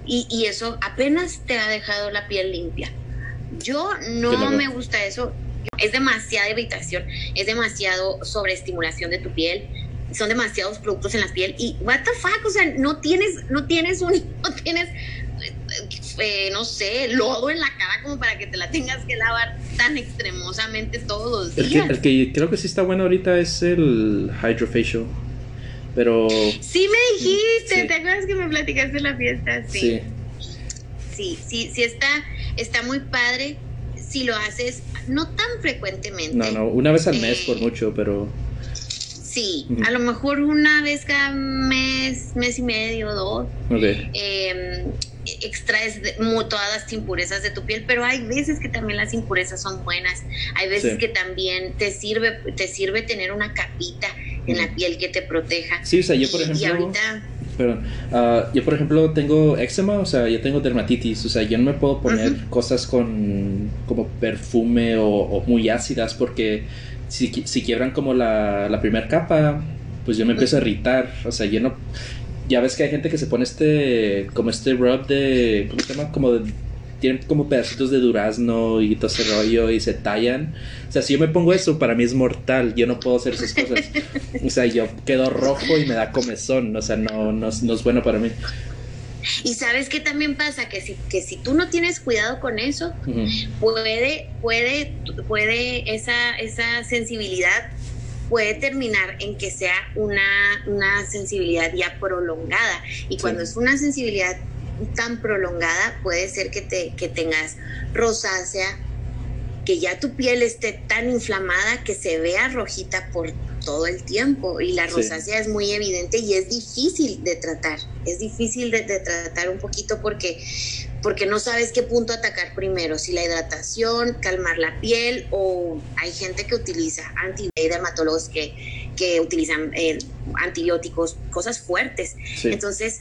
y, y eso apenas te ha dejado la piel limpia. Yo no me gusta eso. Es demasiada irritación, es demasiado sobreestimulación de tu piel, son demasiados productos en la piel y what the fuck, o sea, no tienes, no tienes un, no tienes, eh, no sé, lodo en la cara como para que te la tengas que lavar tan extremosamente todos los días. El que, creo que sí está bueno ahorita es el Hydrofacial. Pero. Sí, me dijiste, ¿te acuerdas que me platicaste en la fiesta? Sí. Sí, sí, sí, está, está muy padre si lo haces no tan frecuentemente. No, no, una vez al mes por eh, mucho, pero. Sí, a lo mejor una vez cada mes, mes y medio, dos. Okay. Em, extraes todas las impurezas de tu piel, pero hay veces que también las impurezas son buenas. Hay veces que también te sirve, te sirve tener una capita en la piel que te proteja. Sí, o sea, yo por ejemplo... Y ahorita... Ah, yo por ejemplo tengo eczema, o sea, yo tengo dermatitis, o sea, yo no me puedo poner cosas con como perfume o, muy ácidas porque si, si quiebran como la, la primera capa, pues yo me empiezo a irritar, o sea, yo no... Ya ves que hay gente que se pone este, como este rub de, ¿cómo se llama? Como de tienen como pedacitos de durazno y todo ese rollo y se tallan. O sea, si yo me pongo eso, para mí es mortal. Yo no puedo hacer esas cosas. O sea, yo quedo rojo y me da comezón. O sea, no, no, es bueno para mí. Y sabes qué también pasa que si que si tú no tienes cuidado con eso, puede puede puede esa esa sensibilidad puede terminar en que sea una, una sensibilidad ya prolongada. Y cuando es una sensibilidad tan prolongada, puede ser que, te, que tengas rosácea, que ya tu piel esté tan inflamada que se vea rojita por todo el tiempo. Y la rosácea es muy evidente y es difícil de tratar, es difícil de, tratar un poquito porque, porque no sabes qué punto atacar primero, si la hidratación, calmar la piel o hay gente que utiliza antidermatólogos que, que utilizan eh, antibióticos, cosas fuertes. Entonces,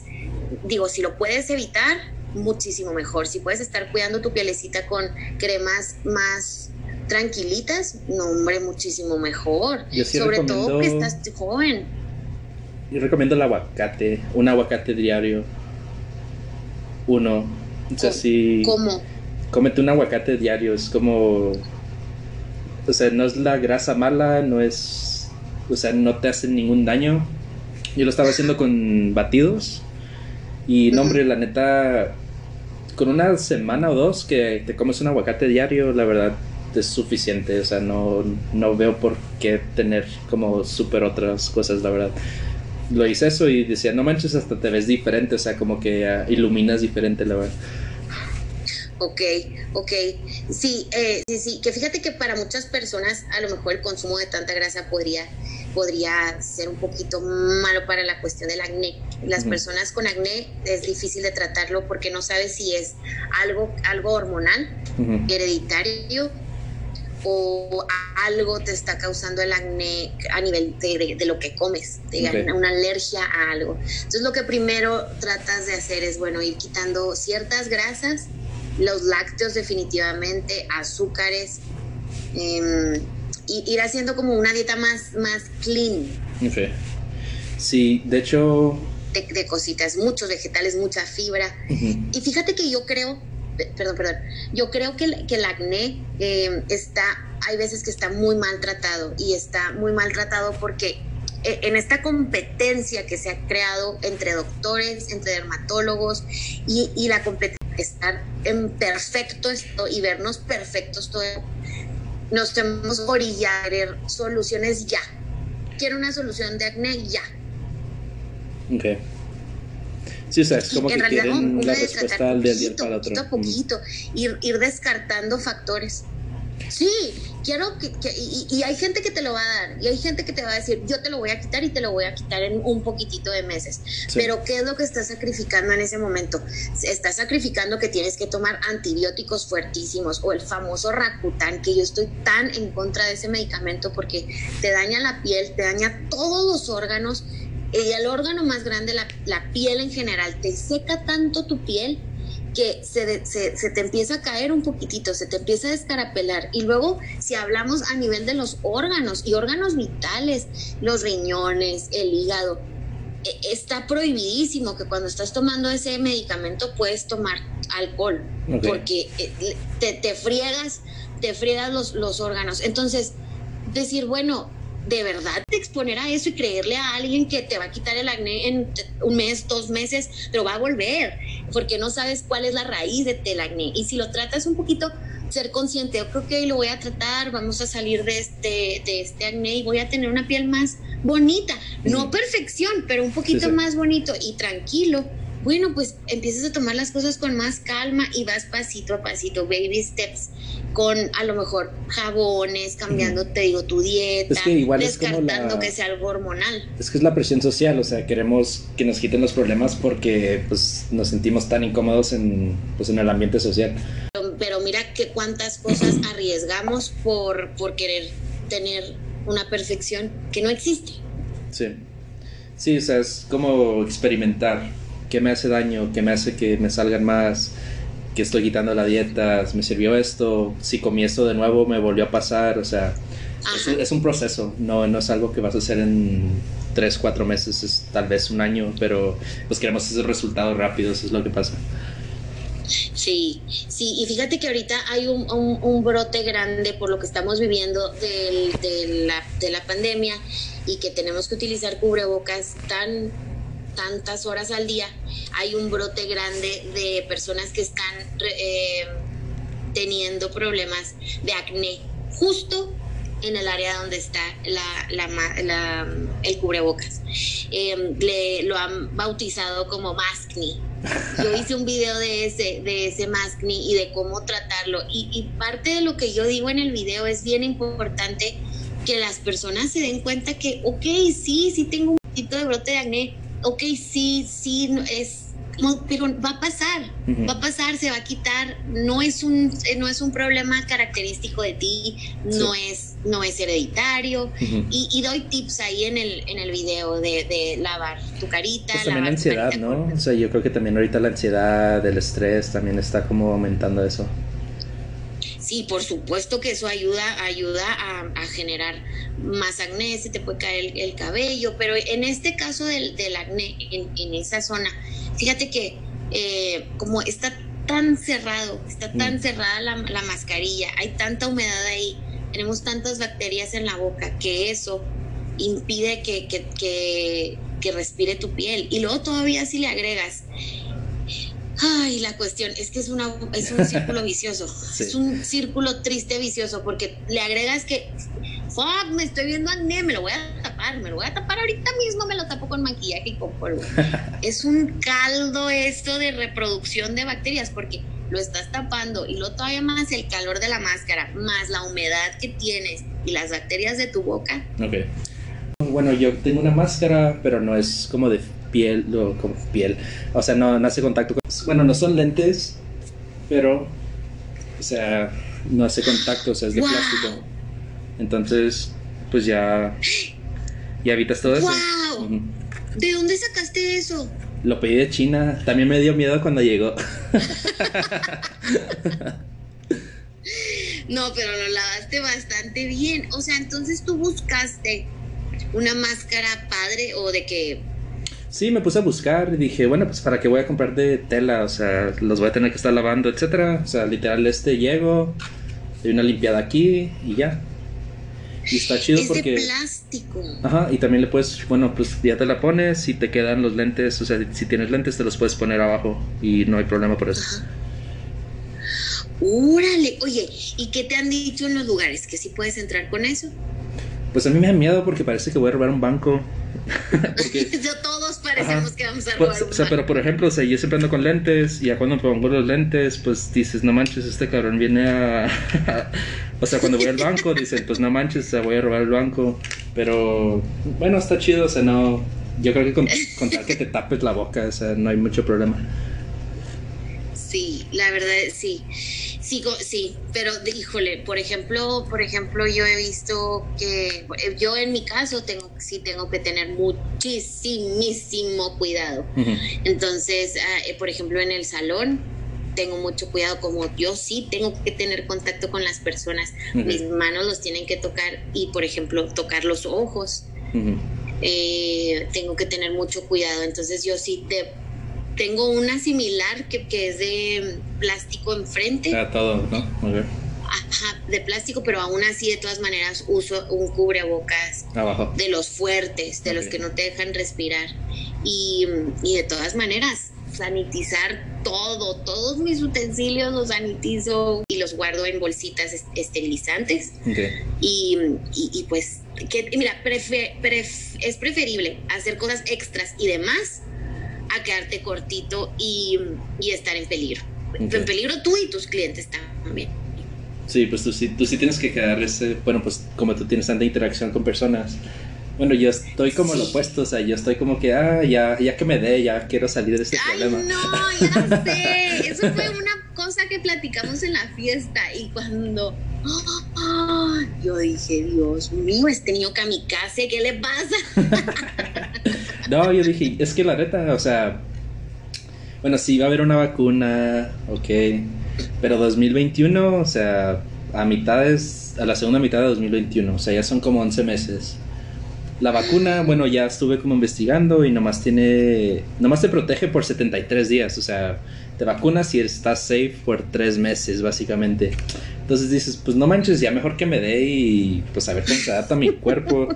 digo, si lo puedes evitar, muchísimo mejor. Si puedes estar cuidando tu pielecita con cremas más tranquilitas, no, hombre, muchísimo mejor. Sobre todo que estás joven. Yo recomiendo el aguacate, un aguacate diario. Uno. O sea, si. ¿Cómo? Cómete un aguacate diario, es como. O sea, no es la grasa mala, no es. O sea, no te hace ningún daño. Yo lo estaba haciendo con batidos y no, hombre, la neta, con una semana o dos que te comes un aguacate diario, la verdad es suficiente. O sea, no, no veo por qué tener como súper otras cosas, la verdad. Lo hice eso y decía, no manches, hasta te ves diferente, o sea, como que ah, iluminas diferente, la verdad. Ok, ok. Sí, eh, sí, sí, que fíjate que para muchas personas a lo mejor el consumo de tanta grasa podría podría ser un poquito malo para la cuestión del acné. Las personas con acné es difícil de tratarlo porque no sabes si es algo, algo hormonal, hereditario o algo te está causando el acné a nivel de, lo que comes, de una alergia a algo. Entonces lo que primero tratas de hacer es, bueno, ir quitando ciertas grasas, los lácteos definitivamente, azúcares. Eh, ir haciendo como una dieta más, más clean. Sí, de hecho... De, cositas, muchos vegetales, mucha fibra. Y fíjate que yo creo, perdón, perdón, yo creo que, el acné em, está, hay veces que está muy maltratado y está muy maltratado porque eh, en esta competencia que se ha creado entre doctores, entre dermatólogos y, y la competencia estar en perfecto esto y vernos perfectos todo nos tenemos orillar soluciones ya. Quiero una solución de acné ya. Ok. Sí, o sea, es como que quieren la respuesta al día para otro. Poquito a poquito, ir, ir descartando factores. Sí, quiero que, y, hay gente que te lo va a dar y hay gente que te va a decir, yo te lo voy a quitar y te lo voy a quitar en un poquitito de meses. Pero ¿qué es lo que estás sacrificando en ese momento? Estás sacrificando que tienes que tomar antibióticos fuertísimos o el famoso Rakuten, que yo estoy tan en contra de ese medicamento porque te daña la piel, te daña todos los órganos y el órgano más grande, la, la piel en general, te seca tanto tu piel que se, se, te empieza a caer un poquitito, se te empieza a descarapelar. Y luego, si hablamos a nivel de los órganos y órganos vitales, los riñones, el hígado, e, está prohibidísimo que cuando estás tomando ese medicamento puedes tomar alcohol, porque eh, te, te, friegas te friegas los, los órganos. Entonces, decir, bueno, de verdad te exponer a eso y creerle a alguien que te va a quitar el acné en un mes, dos meses, pero va a volver, porque no sabes cuál es la raíz del acné. Y si lo tratas un poquito, ser consciente, ok, lo voy a tratar, vamos a salir de este, de este acné y voy a tener una piel más bonita, no perfección, pero un poquito más bonito y tranquilo bueno, pues empiezas a tomar las cosas con más calma y vas pasito a pasito, baby steps, con a lo mejor jabones, cambiando, te digo, tu dieta, descartando que sea algo hormonal. Es que es la presión social, o sea, queremos que nos quiten los problemas porque pues nos sentimos tan incómodos en, pues, en el ambiente social. Pero, mira que cuántas cosas arriesgamos por, por querer tener una perfección que no existe. Sí. Sí, o sea, es como experimentar qué me hace daño, qué me hace que me salgan más, que estoy quitando la dieta, me sirvió esto, si comí esto de nuevo me volvió a pasar, o sea, es, un proceso, no, no es algo que vas a hacer en tres, cuatro meses, es tal vez un año, pero pues queremos esos resultados rápidos, eso es lo que pasa. Sí, sí, y fíjate que ahorita hay un, un, brote grande por lo que estamos viviendo de, la, de la pandemia y que tenemos que utilizar cubrebocas tan tantas horas al día, hay un brote grande de personas que están eh, teniendo problemas de acné, justo en el área donde está la, el cubrebocas. Em, le, lo han bautizado como maskne. Yo hice un video de ese, de ese maskne y de cómo tratarlo. Y, y parte de lo que yo digo en el video es bien importante que las personas se den cuenta que, ok, sí, sí tengo un poquito de brote de acné, ok, sí, sí, es, pero va a pasar, va a pasar, se va a quitar, no es un, eh, no es un problema característico de ti, no es, no es hereditario, y, doy tips ahí en el, en el video de, lavar tu carita. Pues también la ansiedad, ¿no? O sea, yo creo que también ahorita la ansiedad, el estrés también está como aumentando eso. Sí, por supuesto que eso ayuda, ayuda a, generar más acné, se te puede caer el, cabello, pero en este caso del, acné, en, esa zona, fíjate que eh, como está tan cerrado, está tan mm. cerrada la, mascarilla, hay tanta humedad ahí, tenemos tantas bacterias en la boca que eso impide que, que respire tu piel. Y luego todavía si le agregas Ay, la cuestión es que es, una, es un círculo vicioso. Es un círculo triste vicioso porque le agregas que, fuck, me estoy viendo acné, me lo voy a tapar, me lo voy a tapar ahorita mismo, me lo tapo con maquillaje y con polvo. es un caldo esto de reproducción de bacterias porque lo estás tapando y lo todavía más el calor de la máscara, más la humedad que tienes y las bacterias de tu boca. Ok. Bueno, yo tengo una máscara, pero no es como de piel, como piel, o sea, no, hace contacto con... Bueno, no son lentes, pero, o sea, no hace contacto, o sea, es de plástico. Entonces, pues ya, ya evitas todo eso. Wow. ¿De dónde sacaste eso? Lo pedí de China, también me dio miedo cuando llegó. no, pero lo lavaste bastante bien. O sea, entonces tú buscaste una máscara padre o de que Sí, me puse a buscar y dije, bueno, pues para qué voy a comprar de tela, o sea, los voy a tener que estar lavando, etcétera. O sea, literal, este llego, doy una limpiada aquí y ya. Y está chido es porque. De plástico. Ajá, y también le puedes, bueno, pues ya te la pones y te quedan los lentes, o sea, si tienes lentes te los puedes poner abajo y no hay problema por eso. Órale, oye, ¿y qué te han dicho en los lugares? ¿Que sí puedes entrar con eso? Pues a mí me da miedo porque parece que voy a robar un banco. Porque, todos parecemos que vamos a robar pues, O sea, pero por ejemplo, o sea, yo siempre ando con lentes y ya cuando me pongo los lentes, pues dices, no manches, este cabrón viene a... o sea, cuando voy al banco, dicen, pues no manches, o sea, voy a robar el banco. Pero bueno, está chido, o sea, no... Yo creo que con, con tal que te tapes la boca, o sea, no hay mucho problema. Sí, la verdad, sí. Sí, sí, pero híjole, por ejemplo, por ejemplo, yo he visto que yo en mi caso tengo sí tengo que tener muchísimo cuidado. Entonces, ah, eh, por ejemplo, en el salón tengo mucho cuidado, como yo sí tengo que tener contacto con las personas, mis manos los tienen que tocar y, por ejemplo, tocar los ojos. Eh, tengo que tener mucho cuidado, entonces yo sí te tengo una similar que, que es de plástico enfrente. Ah, ¿no? Ah, de plástico, pero aún así de todas maneras uso un cubrebocas Abajo. de los fuertes, de los que no te dejan respirar. Y, y de todas maneras, sanitizar todo, todos mis utensilios los sanitizo y los guardo en bolsitas esterilizantes. Y, y, pues, que, mira, es preferible hacer cosas extras y demás a quedarte cortito y, y estar en peligro. En peligro tú y tus clientes también. Sí, pues tú sí, tú sí tienes que quedar ese, bueno, pues como tú tienes tanta interacción con personas, bueno, yo estoy como lo opuesto, o sea, yo estoy como que, ah, ya, ya que me dé, ya quiero salir de este Ay, problema. No, ya sé. Eso fue una cosa que platicamos en la fiesta y cuando yo dije, Dios mío, este niño kamikaze, ¿qué le pasa? no, yo dije, es que la neta, o sea, bueno, sí va a haber una vacuna, ok, pero 2021, o sea, a mitades, a la segunda mitad de 2021, o sea, ya son como 11 meses. La vacuna, bueno, ya estuve como investigando y nomás tiene, nomás te protege por 73 días, o sea, te vacunas y estás safe por 3 meses, básicamente. Entonces dices, pues no manches, ya mejor que me dé y pues a ver cómo se adapta mi cuerpo.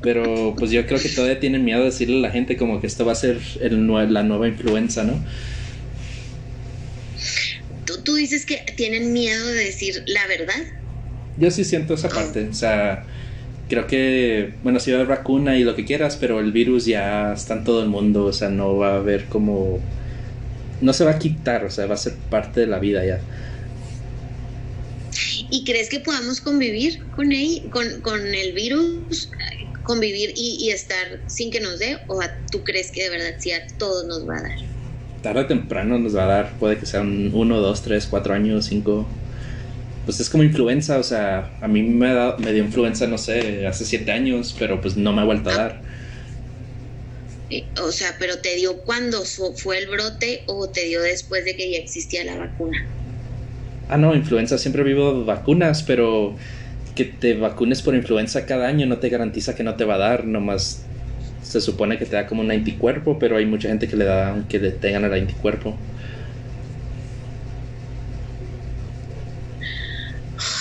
Pero pues yo creo que todavía tienen miedo de decirle a la gente como que esto va a ser el, la nueva influenza, ¿no? ¿Tú, ¿Tú dices que tienen miedo de decir la verdad? Yo sí siento esa parte, o sea creo que, bueno, sí va a haber vacuna y lo que quieras, pero el virus ya está en todo el mundo, o sea, no va a haber como... No se va a quitar, o sea, va a ser parte de la vida ya. ¿Y crees que podamos convivir con, él, con, el virus? Convivir y, estar sin que nos dé? ¿O tú crees que de verdad sí a todos nos va a dar? Tarde o temprano nos va a dar, puede que sean uno, dos, tres, cuatro años, cinco pues es como influenza, o sea, a mí me, da, me dio influenza, no sé, hace siete años, pero pues no me ha vuelto a dar. O sea, pero te dio cuando fue el brote o te dio después de que ya existía la vacuna. Ah, no, influenza siempre vivo vacunas, pero que te vacunes por influenza cada año no te garantiza que no te va a dar, nomás se supone que te da como un anticuerpo, pero hay mucha gente que le da aunque le tengan el anticuerpo.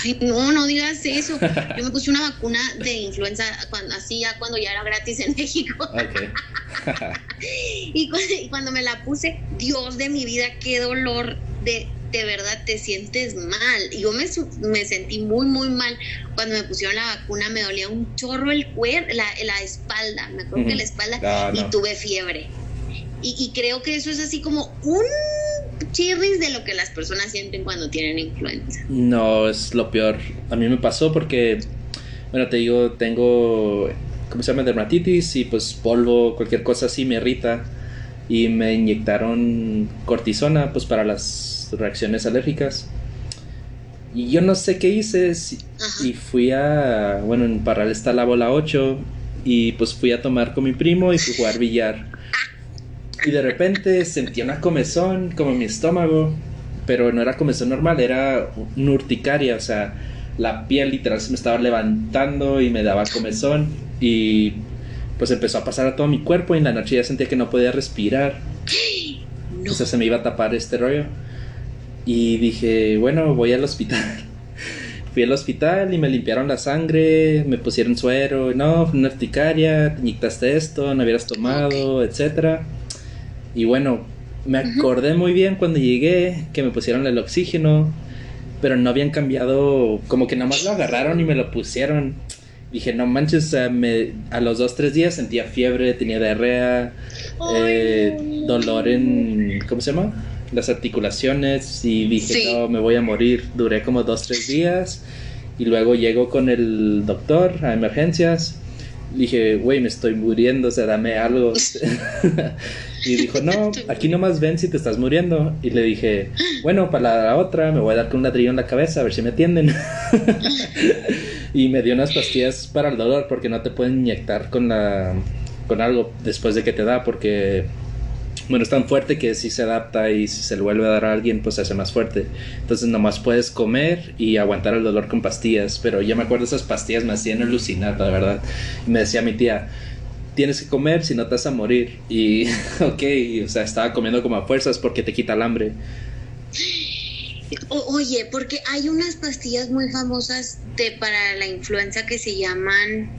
Ay, no, no digas eso. Yo me puse una vacuna de influenza cuando, así ya cuando ya era gratis en México. y, cuando, me la puse, Dios de mi vida, qué dolor de de verdad te sientes mal. Y yo me, me sentí muy, muy mal cuando me pusieron la vacuna. Me dolía un chorro el cuerpo, la, la espalda. Me acuerdo que la espalda y tuve fiebre. Y, y, creo que eso es así como un chirris de lo que las personas sienten cuando tienen influenza. No, es lo peor. A mí me pasó porque, bueno, te digo, tengo, ¿cómo se llama? Dermatitis y pues polvo, cualquier cosa así me irrita. Y me inyectaron cortisona, pues para las reacciones alérgicas. Y yo no sé qué hice. Y fui a, bueno, en Parral está la bola 8. Y pues fui a tomar con mi primo y fui a jugar billar. Y de repente sentía una comezón como en mi estómago, pero no era comezón normal, era una urticaria, o sea, la piel literal se me estaba levantando y me daba comezón y pues empezó a pasar a todo mi cuerpo y en la noche ya sentía que no podía respirar. No. O sea, se me iba a tapar este rollo. Y dije, bueno, voy al hospital. Fui al hospital y me limpiaron la sangre, me pusieron suero, no, fue una urticaria, te inyectaste esto, no habías tomado, etcétera. Y bueno, me acordé muy bien cuando llegué que me pusieron el oxígeno, pero no habían cambiado, como que nada más lo agarraron y me lo pusieron. Dije, no manches, me, a los dos, tres días sentía fiebre, tenía diarrea, eh, dolor en, ¿cómo se llama? Las articulaciones y dije, no, me voy a morir. Duré como dos, tres días y luego llego con el doctor a emergencias. Dije, güey, me estoy muriendo, o sea, dame algo. Y dijo, no, aquí nomás ven si te estás muriendo. Y le dije, bueno, para la otra me voy a dar con un ladrillo en la cabeza a ver si me atienden. y me dio unas pastillas para el dolor porque no te pueden inyectar con la con algo después de que te da porque bueno, es tan fuerte que si se adapta y si se le vuelve a dar a alguien, pues se hace más fuerte. Entonces nomás puedes comer y aguantar el dolor con pastillas. Pero yo me acuerdo esas pastillas me hacían alucinar, la verdad. Y me decía mi tía, tienes que comer, si no te vas a morir. Y, ok, o sea, estaba comiendo como a fuerzas porque te quita el hambre. Oye, porque hay unas pastillas muy famosas de, para la influenza que se llaman...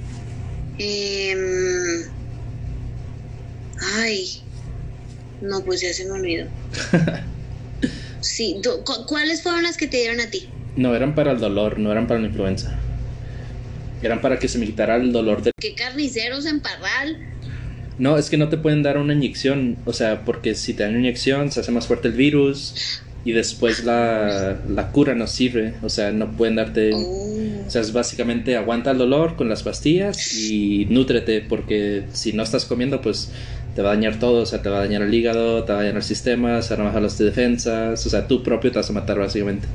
Em, ay, no, pues ya se me olvidó. sí, ¿cuáles fueron las que te dieron a ti? No, eran para el dolor, no eran para la influenza. Eran para que se me quitara el dolor de... ¿Qué carniceros en Parral? No, es que no te pueden dar una inyección, o sea, porque si te dan una inyección se hace más fuerte el virus y después la, cura no sirve, o sea, no pueden darte... Oh. O sea, es básicamente aguanta el dolor con las pastillas y nútrete, porque si no estás comiendo, pues te va a dañar todo, o sea, te va a dañar el hígado, te va a dañar el sistema, se van a bajar las defensas, o sea, tú propio te vas a matar básicamente.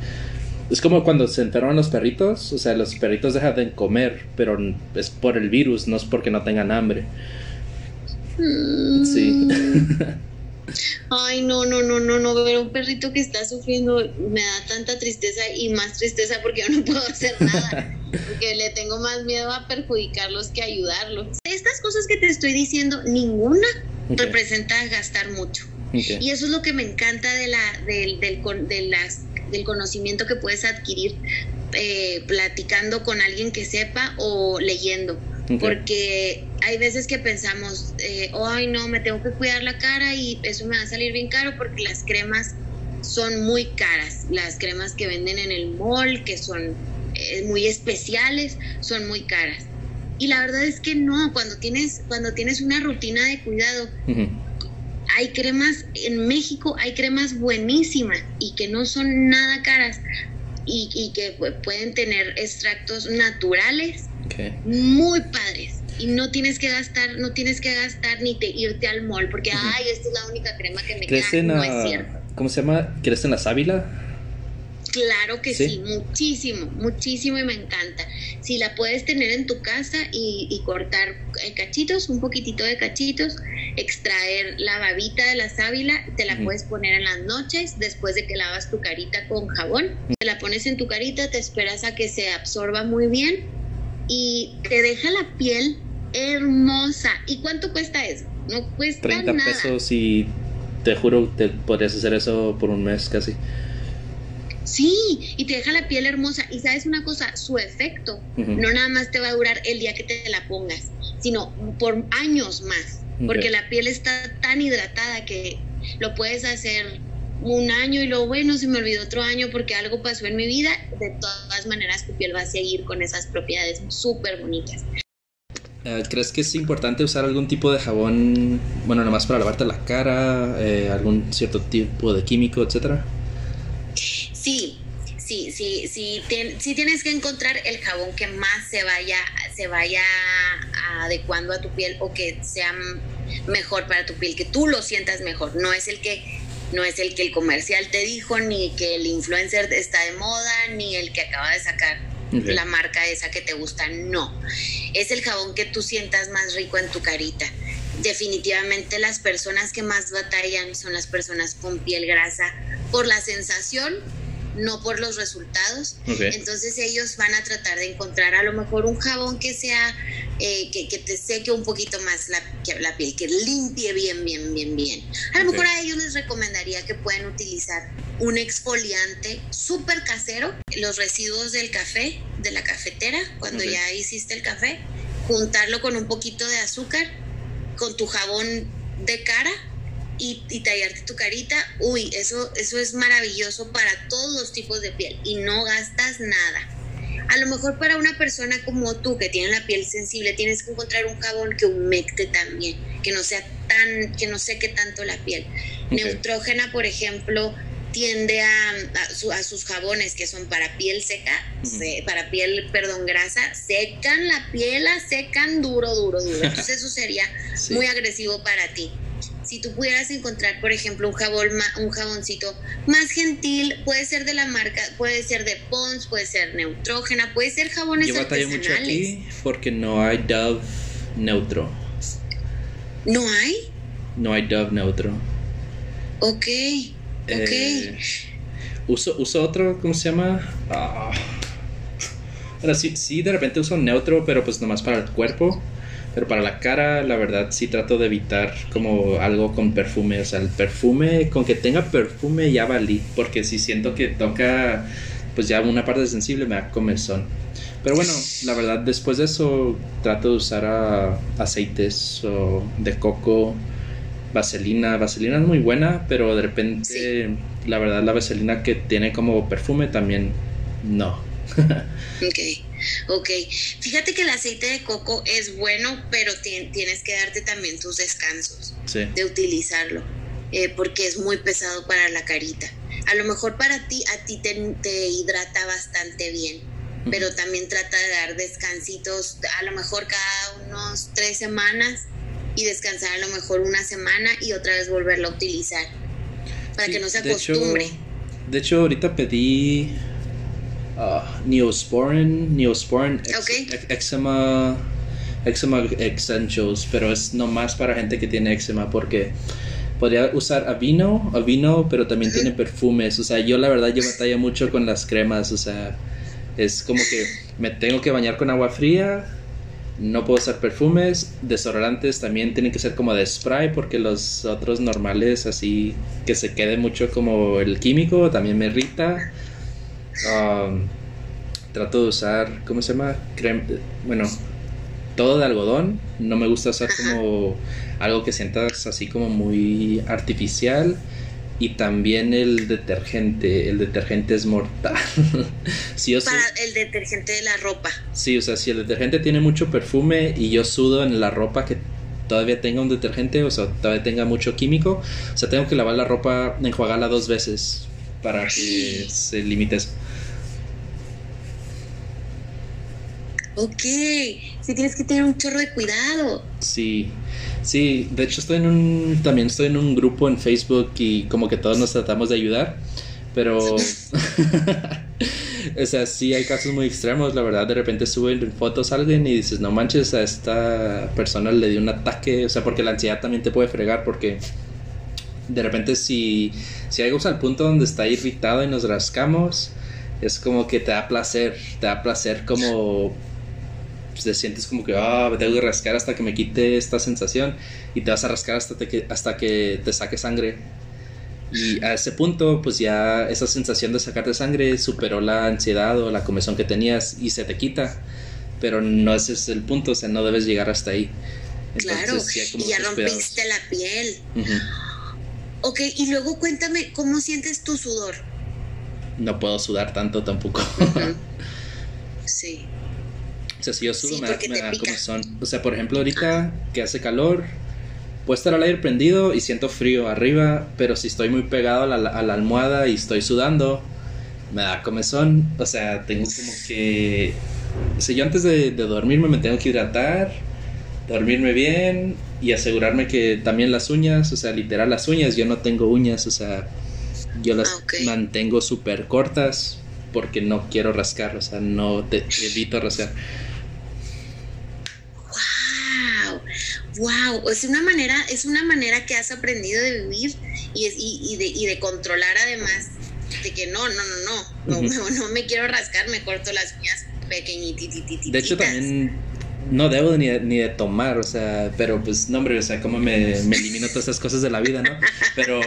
Es como cuando se enferman los perritos, o sea, los perritos dejan de comer, pero es por el virus, no es porque no tengan hambre. Sí. Ay, no, no, no, no, no, ver un perrito que está sufriendo me da tanta tristeza y más tristeza porque yo no puedo hacer nada, porque le tengo más miedo a perjudicarlos que ayudarlos. Estas cosas que te estoy diciendo, ninguna representa gastar mucho. Y eso es lo que me encanta de la, del, del, de las, del conocimiento que puedes adquirir eh, platicando con alguien que sepa o leyendo. Porque hay veces que pensamos, eh, ay no, me tengo que cuidar la cara y eso me va a salir bien caro porque las cremas son muy caras. Las cremas que venden en el mall, que son eh, muy especiales, son muy caras. Y la verdad es que no, cuando tienes, cuando tienes una rutina de cuidado, hay cremas, en México hay cremas buenísimas y que no son nada caras y, y que pueden tener extractos naturales muy padres. Y no tienes que gastar, no tienes que gastar ni te irte al mall porque, ay, esta es la única crema que me queda. No es cierto. ¿Cómo se llama? ¿Crees en la sábila? Claro que ¿Sí? muchísimo, muchísimo y me encanta. Si la puedes tener en tu casa y, cortar cachitos, un poquitito de cachitos, extraer la babita de la sábila, te la puedes poner en las noches después de que lavas tu carita con jabón. Te la pones en tu carita, te esperas a que se absorba muy bien y te deja la piel hermosa. ¿Y cuánto cuesta eso? No cuesta 30 pesos y te juro te podrías hacer eso por un mes casi. Sí, y te deja la piel hermosa. Y sabes una cosa, su efecto no nada más te va a durar el día que te la pongas, sino por años más. Porque la piel está tan hidratada que lo puedes hacer un año y luego, bueno, se me olvidó otro año porque algo pasó en mi vida. De todas maneras, tu piel va a seguir con esas propiedades súper bonitas. Eh, ¿Crees que es importante usar algún tipo de jabón, bueno, nada más para lavarte la cara, eh, algún cierto tipo de químico, etcétera? Sí, sí, sí, sí, sí tienes que encontrar el jabón que más se vaya, se vaya adecuando a tu piel o que sea mejor para tu piel, que tú lo sientas mejor. No es el que no es el que el comercial te dijo, ni que el influencer está de moda, ni el que acaba de sacar la marca esa que te gusta. No, es el jabón que tú sientas más rico en tu carita. Definitivamente las personas que más batallan son las personas con piel grasa por la sensación no por los resultados. Entonces ellos van a tratar de encontrar a lo mejor un jabón que sea, eh, que, te seque un poquito más la, la, piel, que limpie bien, bien, bien, bien. A lo mejor a ellos les recomendaría que pueden utilizar un exfoliante súper casero, los residuos del café, de la cafetera, cuando ya hiciste el café, juntarlo con un poquito de azúcar, con tu jabón de cara y, y, tallarte tu carita, uy, eso, eso es maravilloso para todos los tipos de piel y no gastas nada. A lo mejor para una persona como tú que tiene la piel sensible tienes que encontrar un jabón que humecte también, que no sea tan, que no seque tanto la piel. Neutrógena, por ejemplo, tiende a, a, sus jabones que son para piel seca, para piel, perdón, grasa, secan la piel, la secan duro, duro, duro. Entonces eso sería muy agresivo para ti si tú pudieras encontrar, por ejemplo, un jabón, un jaboncito más gentil, puede ser de la marca, puede ser de Pons, puede ser Neutrógena, puede ser jabones Yo batallé mucho aquí porque no hay Dove neutro. ¿No hay? No hay Dove neutro. Ok, ok. Eh, uso, uso otro, ¿cómo se llama? Ah. sí, sí, de repente uso neutro, pero pues nomás para el cuerpo Pero para la cara, la verdad, sí trato de evitar como algo con perfume. O sea, el perfume, con que tenga perfume ya valí. Porque si siento que toca, pues ya una parte sensible me da comezón. Pero bueno, la verdad, después de eso trato de usar ah, aceites o de coco, vaselina. Vaselina es muy buena, pero de repente, la verdad, la vaselina que tiene como perfume también no. ok. Ok, fíjate que el aceite de coco es bueno, pero tienes que darte también tus descansos de utilizarlo, eh, porque es muy pesado para la carita. A lo mejor para ti, a ti te, hidrata bastante bien, pero también trata de dar descansitos, a lo mejor cada unos tres semanas y descansar a lo mejor una semana y otra vez volverlo a utilizar, para que no se acostumbre. de hecho, ahorita pedí uh, Neosporin, Neosporin eczema, eczema essentials, pero es nomás para gente que tiene eczema porque podría usar Avino, Avino, pero también tiene perfumes, o sea, yo la verdad yo batalla mucho con las cremas, o sea, es como que me tengo que bañar con agua fría, no puedo usar perfumes, desodorantes también tienen que ser como de spray porque los otros normales así que se quede mucho como el químico también me irrita. Um, trato de usar, ¿cómo se llama? Bueno, todo de algodón. No me gusta usar como algo que sientas así como muy artificial. Y también el detergente. El detergente es mortal. si Para el detergente de la ropa. Sí, o sea, si el detergente tiene mucho perfume y yo sudo en la ropa que todavía tenga un detergente, o sea, todavía tenga mucho químico, o sea, tengo que lavar la ropa, enjuagarla dos veces para que se limite eso. Ok, sí tienes que tener un chorro de cuidado. Sí, sí, de hecho estoy en un, también estoy en un grupo en Facebook y como que todos nos tratamos de ayudar, pero, o sea, sí hay casos muy extremos, la verdad, de repente suben fotos a alguien y dices, no manches, a esta persona le dio un ataque, o sea, porque la ansiedad también te puede fregar porque de repente si, si llegamos al punto donde está irritado y nos rascamos, es como que te da placer, te da placer como te sientes como que, ah, me tengo que rascar hasta que me quite esta sensación y te vas a rascar hasta, que, hasta que te saque sangre. Y a ese punto, pues ya esa sensación de sacarte sangre superó la ansiedad o la comezón que tenías y se te quita. Pero no ese es el punto, o sea, no debes llegar hasta ahí. claro, y ya rompiste la piel. Ok, y luego cuéntame, ¿cómo sientes tu sudor? No puedo sudar tanto tampoco. sí. O sea, si yo sudo me, da, como son. O sea, por ejemplo, ahorita que hace calor, puedo estar al aire prendido y siento frío arriba, pero si estoy muy pegado a la, almohada y estoy sudando, me da comezón. O sea, tengo como que. O sea, yo antes de, dormirme me tengo que hidratar, dormirme bien y asegurarme que también las uñas, o sea, literal las uñas, yo no tengo uñas, o sea, yo las ah, mantengo súper cortas porque no quiero rascar, o sea, no te evito rascar. Wow, es una manera, es una manera que has aprendido de vivir y, y, de, y de controlar además de que no, no, no, no, no, me quiero rascar, me corto las uñas pequeñititas. De hecho también no debo ni de, ni de tomar, o sea, pero pues no hombre, o sea, cómo me, me elimino todas esas cosas de la vida, ¿no? Pero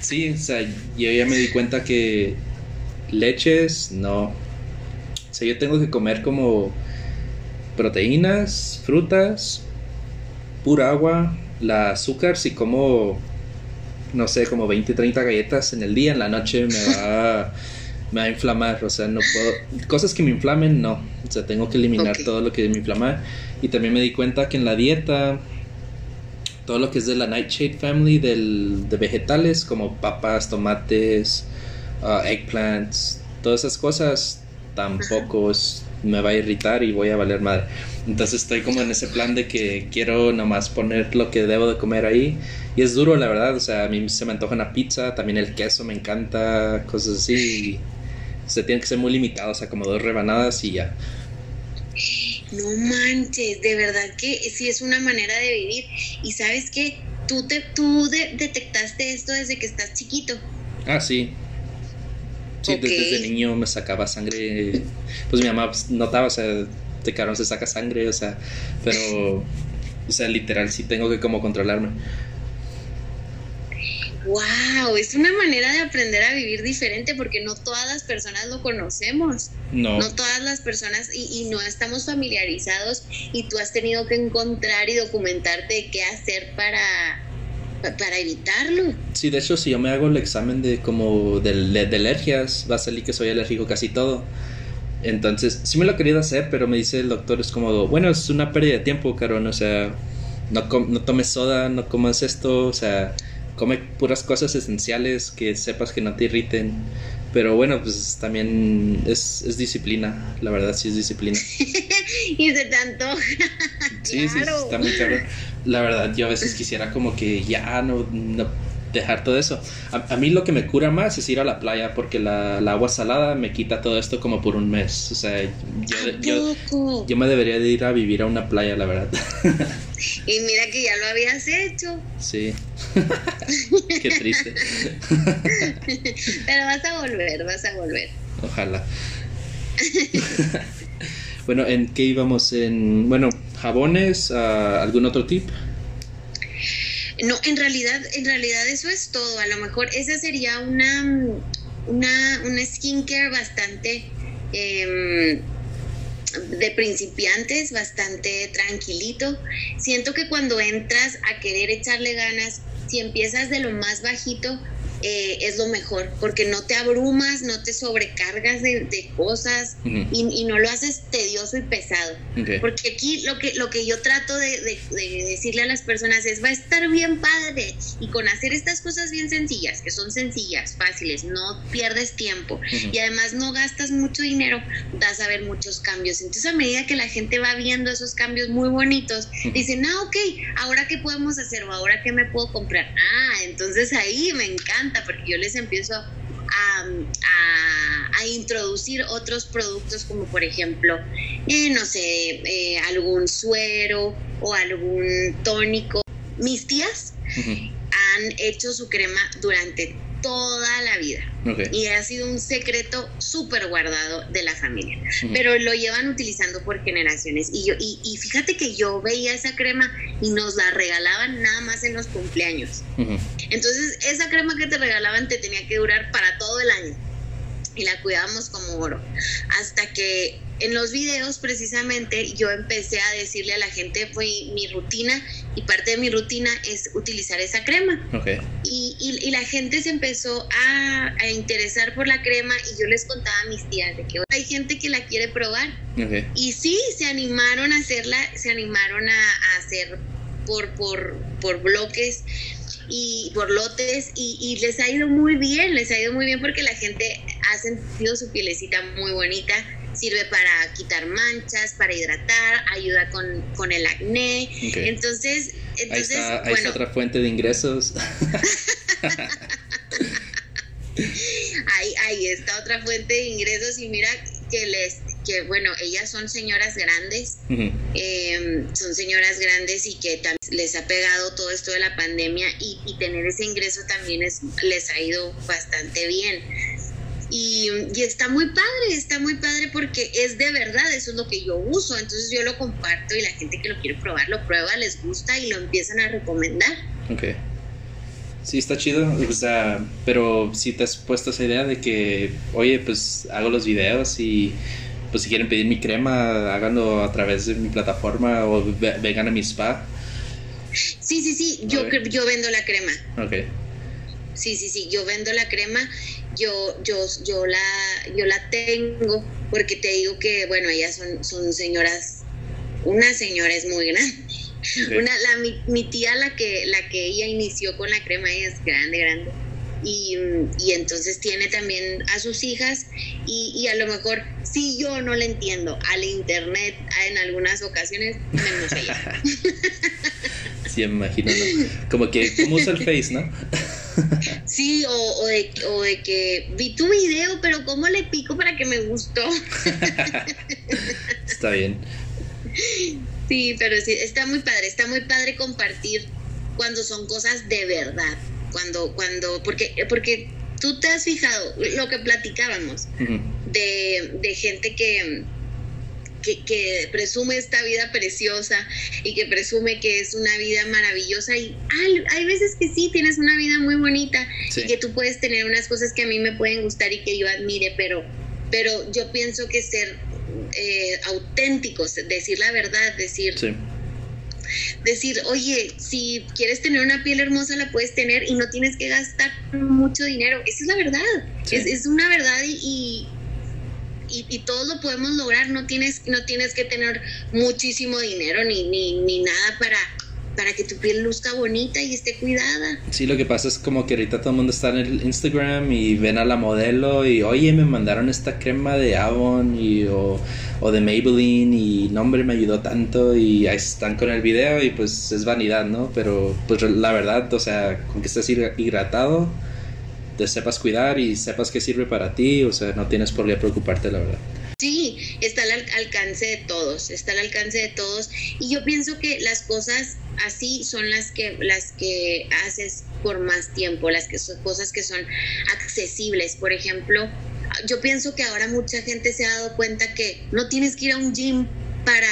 sí, o sea, yo ya me di cuenta que leches, no. O sea, yo tengo que comer como proteínas, frutas, pura agua, la azúcar, si como, no sé, como 20, 30 galletas en el día, en la noche me va, me va a inflamar, o sea, no puedo, cosas que me inflamen, no, o sea, tengo que eliminar todo lo que me inflama. Y también me di cuenta que en la dieta, todo lo que es de la Nightshade Family, del, de vegetales, como papas, tomates, uh, eggplants, todas esas cosas, tampoco me va a irritar y voy a valer madre. Entonces estoy como en ese plan de que quiero nomás poner lo que debo de comer ahí. Y es duro, la verdad. O sea, a mí se me antoja una pizza, también el queso me encanta, cosas así. se tiene que ser muy limitado, o sea, como dos rebanadas y ya. No manches, de verdad que sí es una manera de vivir. Y sabes que tú, te, tú detectaste esto desde que estás chiquito. Ah, sí. Sí, desde, niño me sacaba sangre. Pues mi mamá notaba, o sea, este cabrón se saca sangre, o sea, pero, o sea, literal sí tengo que como controlarme. Wow, es una manera de aprender a vivir diferente porque no todas las personas lo conocemos. No. No todas las personas y, y, no estamos familiarizados y tú has tenido que encontrar y documentarte qué hacer para, para evitarlo. Sí, de hecho, si yo me hago el examen de como de, de alergias, va a salir que soy alérgico casi todo. Entonces, sí me lo he querido hacer, pero me dice el doctor, es como, bueno, es una pérdida de tiempo, carón, o sea, no, no tomes soda, no comas esto, o sea, come puras cosas esenciales que sepas que no te irriten. Pero bueno, pues también es, es disciplina, la verdad sí es disciplina. y se te antoja. Sí, claro. sí, está muy claro. La verdad, yo a veces quisiera como que ya no, no dejar todo eso. A, a, mí lo que me cura más es ir a la playa porque la, la, agua salada me quita todo esto como por un mes. O sea, yo, yo, yo, me debería de ir a vivir a una playa, la verdad. Y mira que ya lo habías hecho. Sí. Qué triste. Pero vas a volver, vas a volver. Ojalá. bueno, ¿en qué íbamos? En, bueno, jabones, ¿algún otro tip? No, en realidad, en realidad eso es todo. A lo mejor esa sería una, una, una skincare bastante eh, de principiantes, bastante tranquilito. Siento que cuando entras a querer echarle ganas, si empiezas de lo más bajito, eh, es lo mejor, porque no te abrumas, no te sobrecargas de, de cosas uh -huh. y, y, no lo haces tedioso y pesado. Okay. Porque aquí lo que, lo que yo trato de, de, de, decirle a las personas es, va a estar bien padre y con hacer estas cosas bien sencillas, que son sencillas, fáciles, no pierdes tiempo uh -huh. y además no gastas mucho dinero, vas a ver muchos cambios. Entonces a medida que la gente va viendo esos cambios muy bonitos, uh -huh. dicen, ah, ok, ahora qué podemos hacer o ahora qué me puedo comprar. Ah, entonces ahí me encanta porque yo les empiezo a, a, a, introducir otros productos como por ejemplo, eh, no sé, eh, algún suero o algún tónico. Mis tías uh -huh. han hecho su crema durante toda la vida. Okay. Y ha sido un secreto súper guardado de la familia. Uh -huh. Pero lo llevan utilizando por generaciones. Y, yo, y, y, fíjate que yo veía esa crema y nos la regalaban nada más en los cumpleaños. Uh -huh. Entonces, esa crema que te regalaban te tenía que durar para todo el año. Y la cuidábamos como oro. Hasta que en los videos precisamente yo empecé a decirle a la gente, fue mi rutina y parte de mi rutina es utilizar esa crema. Okay. Y, y, y, la gente se empezó a, a, interesar por la crema y yo les contaba a mis tías de que hay gente que la quiere probar. Okay. Y sí, se animaron a hacerla, se animaron a, a hacer por, por, por bloques y por lotes y, y, les ha ido muy bien, les ha ido muy bien porque la gente ha sentido su pielecita muy bonita sirve para quitar manchas, para hidratar, ayuda con, con el acné. Okay. Entonces, entonces ahí, está, ahí bueno. está otra fuente de ingresos. ahí, ahí está otra fuente de ingresos y mira que les que bueno ellas son señoras grandes uh -huh. eh, son señoras grandes y que les ha pegado todo esto de la pandemia y, y tener ese ingreso también es, les ha ido bastante bien y, y, está muy padre, está muy padre porque es de verdad, eso es lo que yo uso, entonces yo lo comparto y la gente que lo quiere probar lo prueba, les gusta y lo empiezan a recomendar. Ok. Sí, está chido, o sea, pero si te has puesto esa idea de que, oye, pues hago los videos y pues si quieren pedir mi crema, háganlo a través de mi plataforma o vengan a mi spa. Sí, sí, sí, yo, yo vendo la crema. Ok. Sí, sí, sí, yo vendo la crema yo, yo, yo, la, yo la tengo porque te digo que, bueno, ellas son, son señoras, una señora es muy grande. Okay. Una, la, mi, mi, tía, la que, la que ella inició con la crema, ella es grande, grande. Y, y entonces tiene también a sus hijas y, y, a lo mejor si yo no le entiendo al internet en algunas ocasiones, menos ella. sí, imagino, ¿no? Como que, ¿cómo usa el Face, no? Sí, o, o, de, o, de, que vi tu video, pero ¿cómo le pico para que me gustó? está bien. Sí, pero sí, está muy padre, está muy padre compartir cuando son cosas de verdad, cuando, cuando, porque, porque tú te has fijado lo que platicábamos uh -huh. de, de gente que que, presume esta vida preciosa y que presume que es una vida maravillosa y hay, hay veces que sí tienes una vida muy bonita y que tú puedes tener unas cosas que a mí me pueden gustar y que yo admire, pero, pero yo pienso que ser eh, auténticos, decir la verdad, decir... Decir, oye, si quieres tener una piel hermosa, la puedes tener y no tienes que gastar mucho dinero. Esa es la verdad. Es, es, una verdad y y, todos lo podemos lograr, no tienes, no tienes que tener muchísimo dinero ni, ni, ni nada para, para que tu piel luzca bonita y esté cuidada. Sí, lo que pasa es como que ahorita todo el mundo está en el Instagram y ven a la modelo y oye, me mandaron esta crema de Avon y, o, de Maybelline y no hombre me ayudó tanto y ahí están con el video y pues es vanidad, ¿no? Pero pues la verdad, o sea, con que estés hidratado te sepas cuidar y sepas que sirve para ti, o sea, no tienes por qué preocuparte, la verdad. Sí, está al alcance de todos, está al alcance de todos y yo pienso que las cosas así son las que las que haces por más tiempo, las que son cosas que son accesibles. Por ejemplo, yo pienso que ahora mucha gente se ha dado cuenta que no tienes que ir a un gym para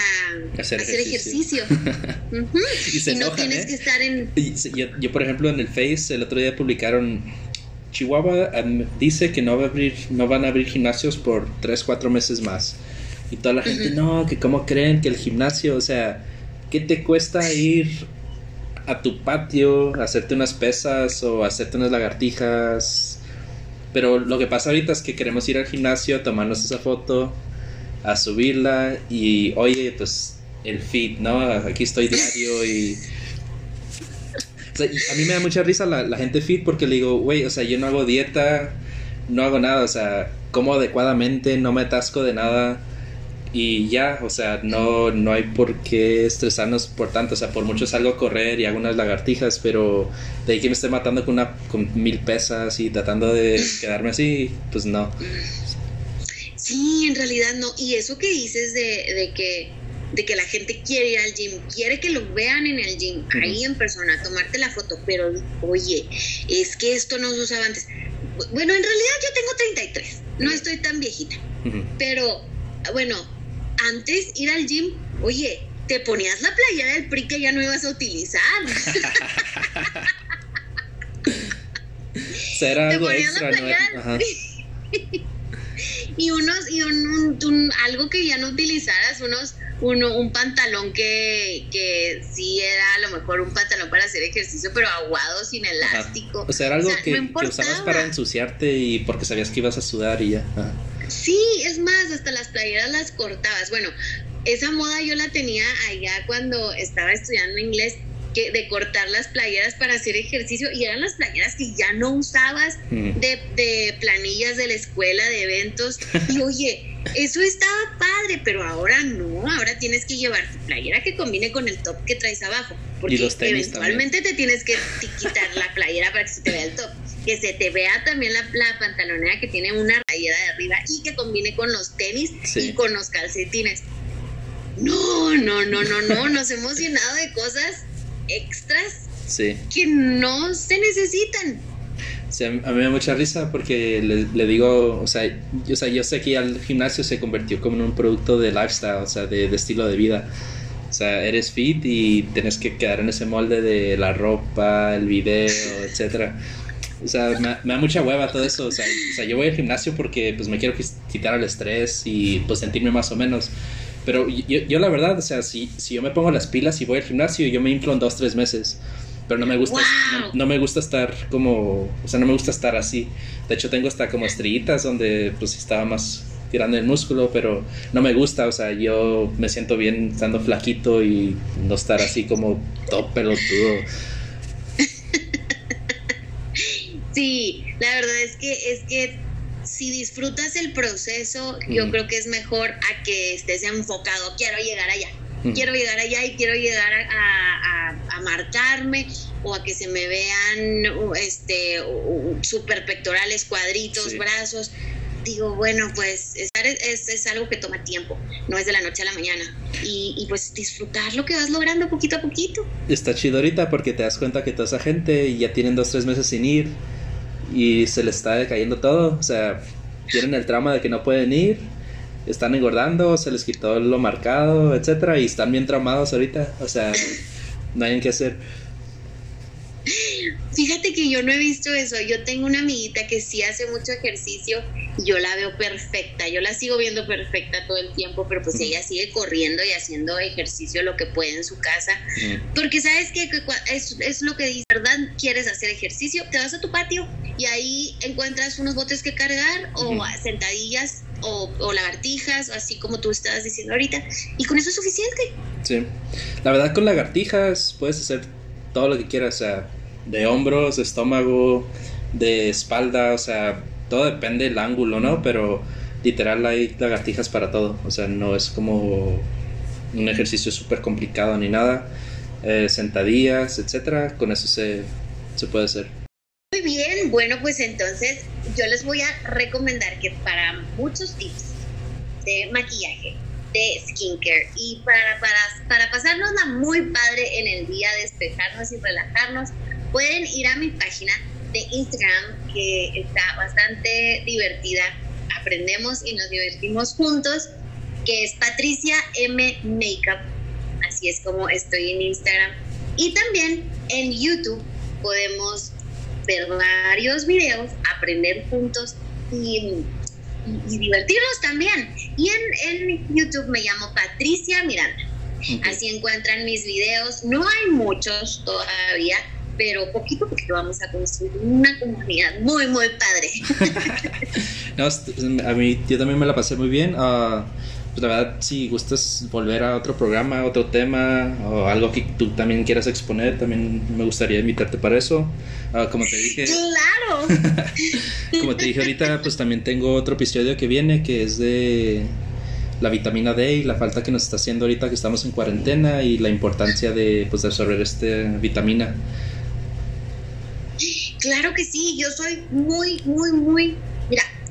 hacer, ejercicio. y, no tienes ¿eh? que estar en... yo, por ejemplo, en el Face el otro día publicaron Chihuahua dice que no, va a abrir, no van a abrir gimnasios por 3, 4 meses más. Y toda la gente, no, que cómo creen que el gimnasio, o sea, ¿qué te cuesta ir a tu patio, hacerte unas pesas o hacerte unas lagartijas? Pero lo que pasa ahorita es que queremos ir al gimnasio, tomarnos esa foto, a subirla y, oye, pues el feed, ¿no? Aquí estoy diario y a mí me da mucha risa la, gente fit porque le digo, güey, o sea, yo no hago dieta, no hago nada, o sea, como adecuadamente, no me atasco de nada y ya, o sea, no, no hay por qué estresarnos por tanto, o sea, por mucho salgo a correr y hago unas lagartijas, pero de ahí que me esté matando con, una, con mil pesas y tratando de quedarme así, pues no. Sí, en realidad no. Y eso que dices de, de que de que la gente quiere ir al gym, quiere que lo vean en el gym, ahí en persona, tomarte la foto, pero oye, es que esto no se usaba antes. Bueno, en realidad yo tengo 33, no estoy tan viejita, pero bueno, antes ir al gym, oye, te ponías la playera del PRI que ya no ibas a utilizar. Será algo extra, y unos y un, algo que ya no utilizaras, unos uno, un pantalón que, que sí era a lo mejor un pantalón para hacer ejercicio, pero aguado, sin elástico. O sea, era algo que, usabas para ensuciarte y porque sabías que ibas a sudar y ya. Sí, es más, hasta las playeras las cortabas. Bueno, esa moda yo la tenía allá cuando estaba estudiando inglés que, de cortar las playeras para hacer ejercicio y eran las playeras que ya no usabas de, de, planillas de la escuela, de eventos. Y oye, eso estaba padre, pero ahora no, ahora tienes que llevar tu playera que combine con el top que traes abajo. Porque eventualmente te tienes que quitar la playera para que se te vea el top. Que se te vea también la, la pantalonera que tiene una rayera de arriba y que combine con los tenis y con los calcetines. No, no, no, no, no, nos hemos llenado de cosas extras que no se necesitan. a mí me da mucha risa porque le, digo, o sea, yo, o yo sé que al gimnasio se convirtió como en un producto de lifestyle, o sea, de, estilo de vida. O sea, eres fit y tienes que quedar en ese molde de la ropa, el video, etcétera. O sea, me, me, da mucha hueva todo eso. O sea, o sea, yo voy al gimnasio porque pues me quiero quitar el estrés y pues sentirme más o menos. Pero yo, yo, la verdad, o sea, si, si yo me pongo las pilas y voy al gimnasio, yo me inflo en dos, tres meses. Pero no me gusta, no, me gusta estar como, o sea, no me gusta estar así. De hecho, tengo hasta como estrellitas donde pues estaba más tirando el músculo, pero no me gusta, o sea, yo me siento bien estando flaquito y no estar así como todo pelotudo. Sí, la verdad es que es que si disfrutas el proceso, yo creo que es mejor a que estés enfocado, quiero llegar allá, quiero llegar allá y quiero llegar a, a, marcarme o a que se me vean este super pectorales, cuadritos, brazos. Digo, bueno, pues es, es, algo que toma tiempo, no es de la noche a la mañana. Y, y, pues disfrutar lo que vas logrando poquito a poquito. Está chido ahorita porque te das cuenta que toda esa gente ya tienen dos, tres meses sin ir y se les está decayendo todo. O sea, tienen el trauma de que no pueden ir están engordando, se les quitó lo marcado, etcétera, y están bien traumados ahorita. O sea, no hay que hacer. Fíjate que yo no he visto eso. Yo tengo una amiguita que sí hace mucho ejercicio y yo la veo perfecta. Yo la sigo viendo perfecta todo el tiempo, pero pues ella sigue corriendo y haciendo ejercicio lo que puede en su casa. Porque sabes que es, es, lo que dice, ¿verdad? ¿Quieres hacer ejercicio? Te vas a tu patio y ahí encuentras unos botes que cargar o sentadillas o, o, lagartijas, así como tú estabas diciendo ahorita. Y con eso es suficiente. Sí. La verdad con lagartijas puedes hacer todo lo que quieras. O sea, de hombros, estómago, de espalda, o sea, todo depende del ángulo, ¿no? Pero literal hay lagartijas para todo, o sea, no es como un ejercicio súper complicado ni nada. Eh, sentadillas, etcétera, con eso se, se puede hacer. Muy bien, bueno, pues entonces yo les voy a recomendar que para muchos tips de maquillaje, de skincare y para, para, para muy padre en el día, despejarnos y relajarnos, pueden ir a mi página de Instagram que está bastante divertida. Aprendemos y nos divertimos juntos, que es Patricia M Makeup. Así es como estoy en Instagram. Y también en YouTube podemos ver varios videos, aprender juntos y, divertirnos también. Y en, en YouTube me llamo Patricia Miranda. Así encuentran mis videos. No hay muchos todavía, pero poquito a poquito vamos a construir una comunidad muy, muy padre. no, a mí yo también me la pasé muy bien. Uh, pues la verdad, si gustas volver a otro programa, otro tema o algo que tú también quieras exponer, también me gustaría invitarte para eso. Uh, como te dije. ¡Claro! como te dije ahorita, pues también tengo otro episodio que viene que es de la vitamina D y la falta que nos está haciendo ahorita que estamos en cuarentena y la importancia de pues de absorber esta vitamina. Claro que sí, yo soy muy, muy, muy...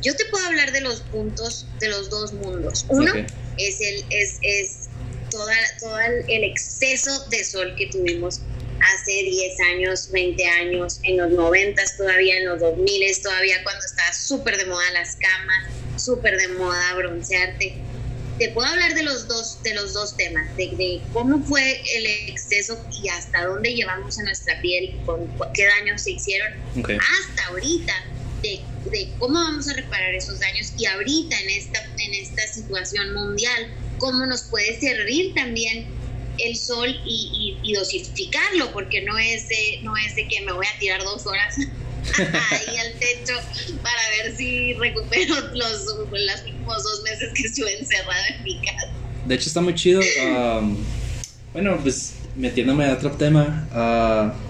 Yo te puedo hablar de los puntos de los dos mundos. Uno es el es, es toda, todo el exceso de sol que tuvimos hace 10 años, 20 años, en los 90 todavía, en los 2000 todavía, cuando estaba súper de moda las camas, súper de moda broncearte. Te puedo hablar de los dos, de los dos temas, de, cómo fue el exceso y hasta dónde llevamos a nuestra piel, con qué daños se hicieron, hasta ahorita, de, cómo vamos a reparar esos daños y ahorita en esta, en esta situación mundial, cómo nos puede servir también el sol y, y, dosificarlo, porque no es, de, no es de que me voy a tirar dos horas ahí al techo para ver si recupero los, los últimos dos meses que estuve encerrada en mi casa. De hecho está muy chido. Um, bueno, pues metiéndome a otro tema. Uh,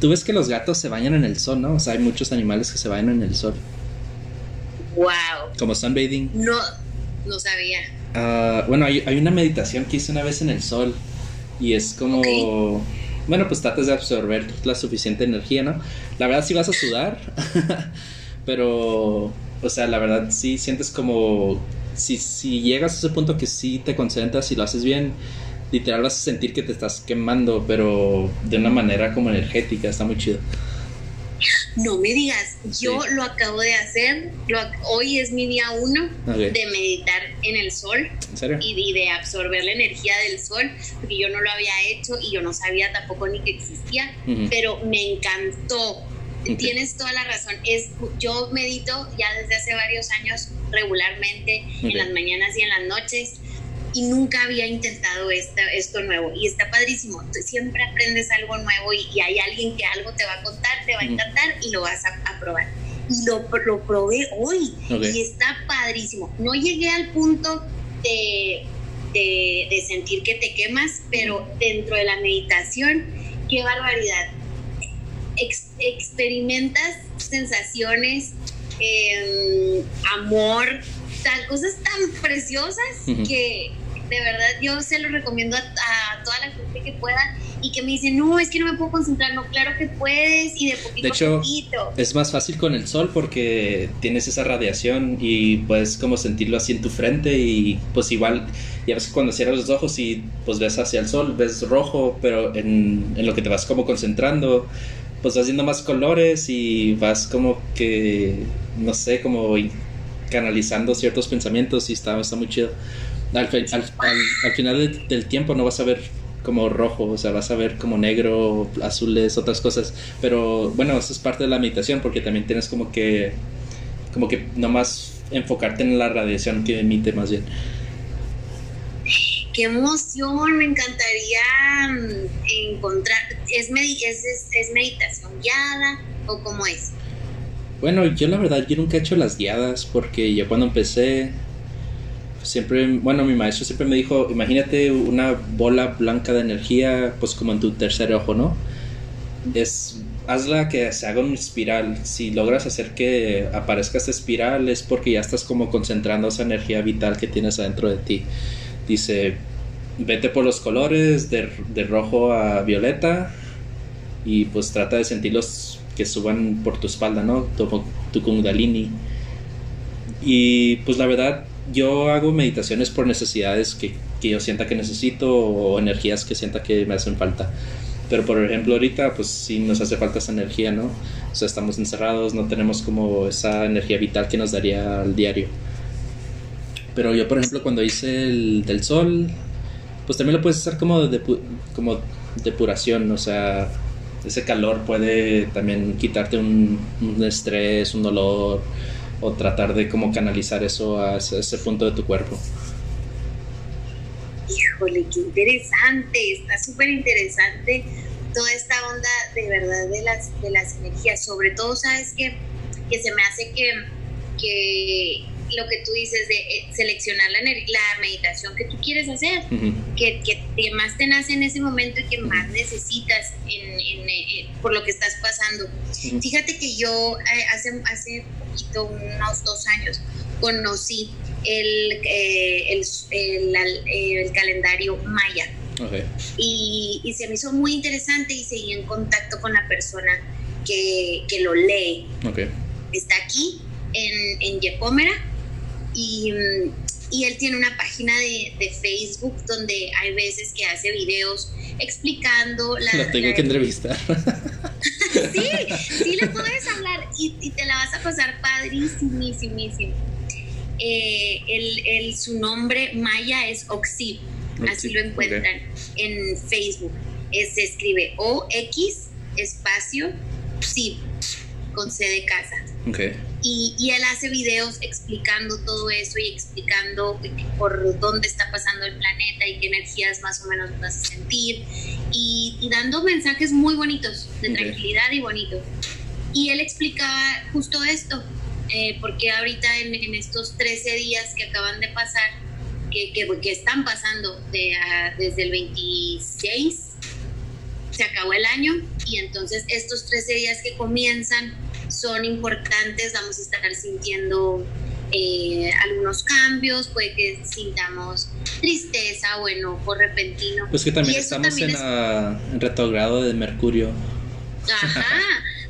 Tú ves que los gatos se bañan en el sol, ¿no? O sea, hay muchos animales que se bañan en el sol. Wow. Como sunbathing. No, no sabía. Uh, bueno, hay, hay, una meditación que hice una vez en el sol y es como bueno, pues tratas de absorber la suficiente energía, ¿no? La verdad sí vas a sudar, pero, o sea, la verdad sí sientes como, si, si llegas a ese punto que sí te concentras y lo haces bien, literal vas a sentir que te estás quemando, pero de una manera como energética, está muy chido. No me digas, yo lo acabo de hacer, hoy es mi día uno de meditar en el sol Y, de absorber la energía del sol, porque yo no lo había hecho y yo no sabía tampoco ni que existía, pero me encantó. Tienes toda la razón. Es, yo medito ya desde hace varios años regularmente, en las mañanas y en las noches y nunca había intentado esto nuevo y está padrísimo. Siempre aprendes algo nuevo y, hay alguien que algo te va a contar, te va a encantar y lo vas a, probar. Y lo, lo probé hoy y está padrísimo. No llegué al punto de, de, sentir que te quemas, pero dentro de la meditación, qué barbaridad. experimentas sensaciones, em, amor, cosas tan preciosas que de verdad yo se lo recomiendo a, toda la gente que pueda y que me dicen, no, es que no me puedo concentrar, no, claro que puedes y de poquito de hecho, a poquito. Es más fácil con el sol porque tienes esa radiación y puedes como sentirlo así en tu frente y pues igual, ya ves cuando cierras los ojos y pues ves hacia el sol, ves rojo, pero en, en lo que te vas como concentrando, pues vas viendo más colores y vas como que, no sé, como canalizando ciertos pensamientos y está, está muy chido. Al, al, final del, tiempo no vas a ver como rojo, o sea, vas a ver como negro, azules, otras cosas. Pero bueno, eso es parte de la meditación porque también tienes como que, como que nomás enfocarte en la radiación que emite más bien. Qué emoción, me encantaría mm, encontrar, ¿es, es, es meditación guiada o cómo es? Bueno, yo la verdad, yo nunca he hecho las guiadas porque yo cuando empecé siempre, bueno, mi maestro siempre me dijo, imagínate una bola blanca de energía, pues como en tu tercer ojo, ¿no? Es, hazla que se haga una espiral. Si logras hacer que aparezca esta espiral es porque ya estás como concentrando esa energía vital que tienes adentro de ti. Dice, vete por los colores de, de rojo a violeta y pues trata de sentirlos que suban por tu espalda, ¿no? Tu, tu kundalini. Y pues la verdad, yo hago meditaciones por necesidades que, que, yo sienta que necesito o energías que sienta que me hacen falta. Pero por ejemplo ahorita pues sí nos hace falta esa energía, ¿no? O sea, estamos encerrados, no tenemos como esa energía vital que nos daría al diario. Pero yo por ejemplo cuando hice el del sol, pues también lo puedes hacer como, de, como depuración, o sea, ese calor puede también quitarte un, un estrés, un dolor o tratar de cómo canalizar eso a ese, punto de tu cuerpo. Híjole, qué interesante, está súper interesante toda esta onda de verdad de las, de las energías, sobre todo, ¿sabes que Que se me hace que, que lo que tú dices de eh, seleccionar la, la, meditación que tú quieres hacer, que, que, más te nace en ese momento y que más necesitas en, eh, por lo que estás pasando. Fíjate que yo eh, hace, hace poquito, unos dos años, conocí el, el, el, calendario maya. Y, y, se me hizo muy interesante y seguí en contacto con la persona que, que lo lee. Está aquí en, en Yepómera y, y él tiene una página de, de, Facebook donde hay veces que hace videos explicando la... La tengo que entrevistar. sí, sí le puedes hablar y, y, te la vas a pasar padrísimísimísimo. Eh, el, el, su nombre maya es Oxib, así lo encuentran en Facebook. se escribe O-X espacio Xib con C de casa. Okay. Y, él hace videos explicando todo eso y explicando por dónde está pasando el planeta y qué energías más o menos vas a sentir y, dando mensajes muy bonitos de tranquilidad y bonitos. Y él explicaba justo esto, eh, porque ahorita en, estos 13 días que acaban de pasar, que, que, están pasando de, desde el 26, se acabó el año y entonces estos 13 días que comienzan son importantes, vamos a estar sintiendo eh, algunos cambios, puede que sintamos tristeza o enojo repentino. Pues que también estamos en, en retrogrado de Mercurio. Ajá,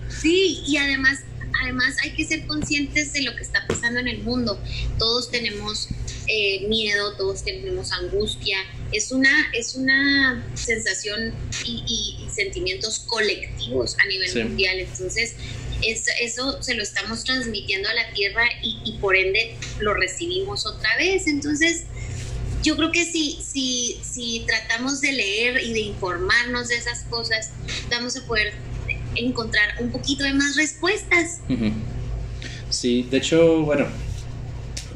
sí, y además, además hay que ser conscientes de lo que está pasando en el mundo. Todos tenemos eh, miedo, todos tenemos angustia. Es una, es una sensación y, sentimientos colectivos a nivel mundial. Entonces, eso se lo estamos transmitiendo a la tierra y, por ende lo recibimos otra vez. Entonces, yo creo que si, si, si tratamos de leer y de informarnos de esas cosas, vamos a poder encontrar un poquito de más respuestas. Sí, de hecho, bueno,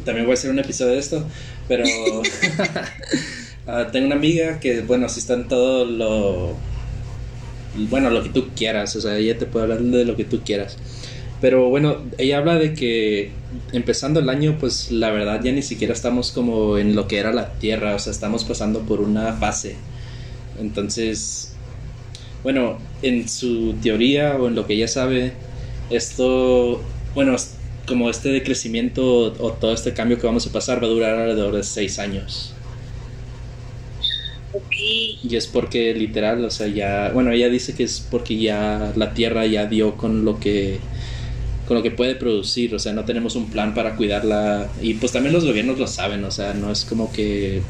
también voy a hacer un episodio de esto, pero ah, tengo una amiga que, bueno, si está en todo lo bueno, lo que tú quieras, o sea, ella te puede hablar de lo que tú quieras. Pero bueno, ella habla de que empezando el año, pues la verdad ya ni siquiera estamos como en lo que era la Tierra, o sea, estamos pasando por una fase. Entonces, bueno, en su teoría o en lo que ella sabe, esto, bueno, como este decrecimiento o todo este cambio que vamos a pasar va a durar alrededor de seis años. Y es porque literal, o sea, ya, bueno, ella dice que es porque ya la tierra ya dio con lo que con lo que puede producir, o sea, no tenemos un plan para cuidarla. Y pues también los gobiernos lo saben, o sea, no es como que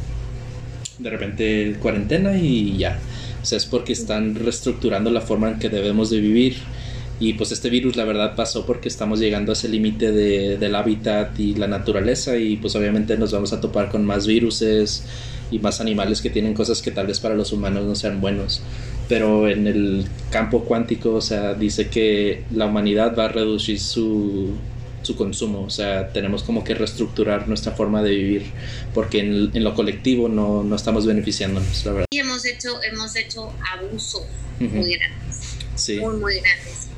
de repente cuarentena y ya, o sea, es porque están reestructurando la forma en que debemos de vivir. Y pues este virus la verdad pasó porque estamos llegando a ese límite de, del hábitat y la naturaleza y pues obviamente nos vamos a topar con más viruses y más animales que tienen cosas que tal vez para los humanos no sean buenos. Pero en el campo cuántico, o sea, dice que la humanidad va a reducir su, su consumo, o sea, tenemos como que reestructurar nuestra forma de vivir, porque en, en lo colectivo no, no, estamos beneficiándonos, la verdad. Y hemos hecho, hemos hecho abusos uh -huh. muy grandes, sí. muy, muy grandes.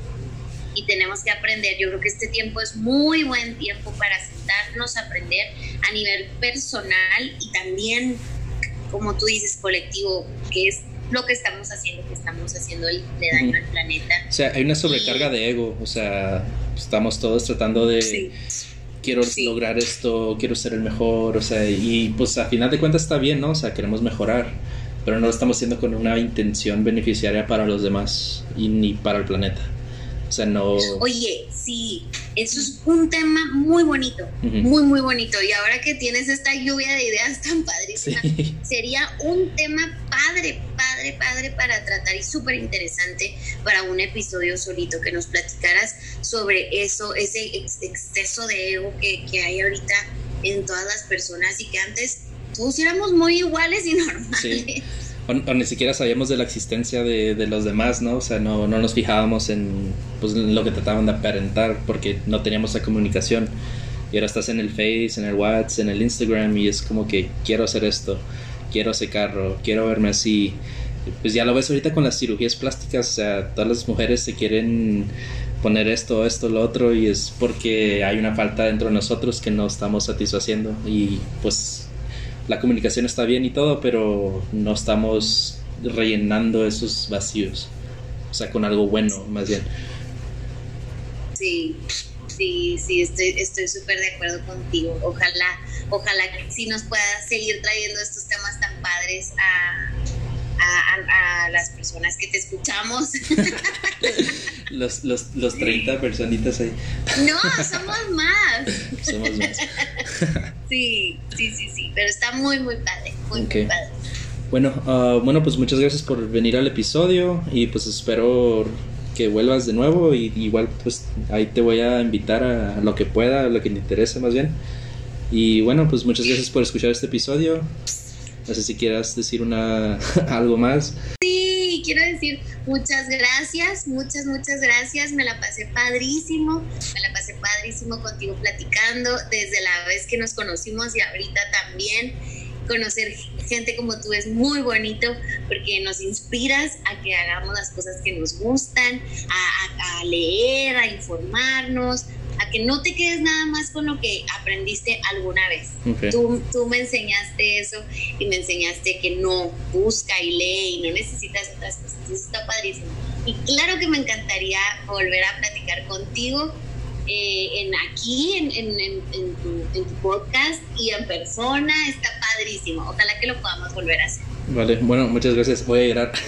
Y tenemos que aprender, yo creo que este tiempo es muy buen tiempo para sentarnos a aprender a nivel personal y también, como tú dices, colectivo, que es lo que estamos haciendo, que estamos haciendo de daño uh -huh. al planeta. O sea, hay una sobrecarga y... de ego, o sea, estamos todos tratando de... Sí. Quiero sí. lograr esto, quiero ser el mejor, o sea, y pues a final de cuentas está bien, ¿no? O sea, queremos mejorar, pero no lo estamos haciendo con una intención beneficiaria para los demás y ni para el planeta. O sea, no... Oye, sí, eso es un tema muy bonito, uh -huh. muy, muy bonito. Y ahora que tienes esta lluvia de ideas tan padrísima, sí. sería un tema padre, padre, padre para tratar y súper interesante para un episodio solito, que nos platicaras sobre eso, ese exceso de ego que, que hay ahorita en todas las personas y que antes todos éramos muy iguales y normales. Sí. O, ni siquiera sabíamos de la existencia de, de, los demás, ¿no? O sea, no, no nos fijábamos en, pues, en lo que trataban de aparentar porque no teníamos la comunicación. Y ahora estás en el Face, en el WhatsApp, en el Instagram y es como que quiero hacer esto, quiero ese carro, quiero verme así. Pues ya lo ves ahorita con las cirugías plásticas, o sea, todas las mujeres se quieren poner esto, esto, lo otro y es porque hay una falta dentro de nosotros que no estamos satisfaciendo y pues la comunicación está bien y todo, pero no estamos rellenando esos vacíos. O sea, con algo bueno, más bien. Sí, sí, sí, estoy súper de acuerdo contigo. Ojalá, ojalá sí nos puedas seguir trayendo estos temas tan padres a, a, a, las personas que te escuchamos. los, los, los 30 personitas ahí. No, somos más. somos más. sí, sí, sí, sí, pero está muy, muy padre, muy, okay. muy padre. Bueno, uh, bueno, pues muchas gracias por venir al episodio y pues espero que vuelvas de nuevo y igual pues ahí te voy a invitar a lo que pueda, a lo que te interese más bien. Y bueno, pues muchas gracias por escuchar este episodio. No sé si quieras decir una algo más. Sí, quiero decir muchas gracias, muchas, muchas gracias. Me la pasé padrísimo, me la pasé padrísimo contigo platicando desde la vez que nos conocimos y ahorita también. Conocer gente como tú es muy bonito porque nos inspiras a que hagamos las cosas que nos gustan, a, a, a leer, a informarnos, a que no te quedes nada más con lo que aprendiste alguna vez. Okay. Tú, tú, me enseñaste eso y me enseñaste que no, busca y lee y no necesitas otras cosas. Eso está padrísimo. Y claro que me encantaría volver a platicar contigo eh, en aquí, en, en, en, tu, en, tu, podcast y en persona. Está padrísimo. Ojalá que lo podamos volver a hacer. Vale, bueno, muchas gracias. Voy a llorar.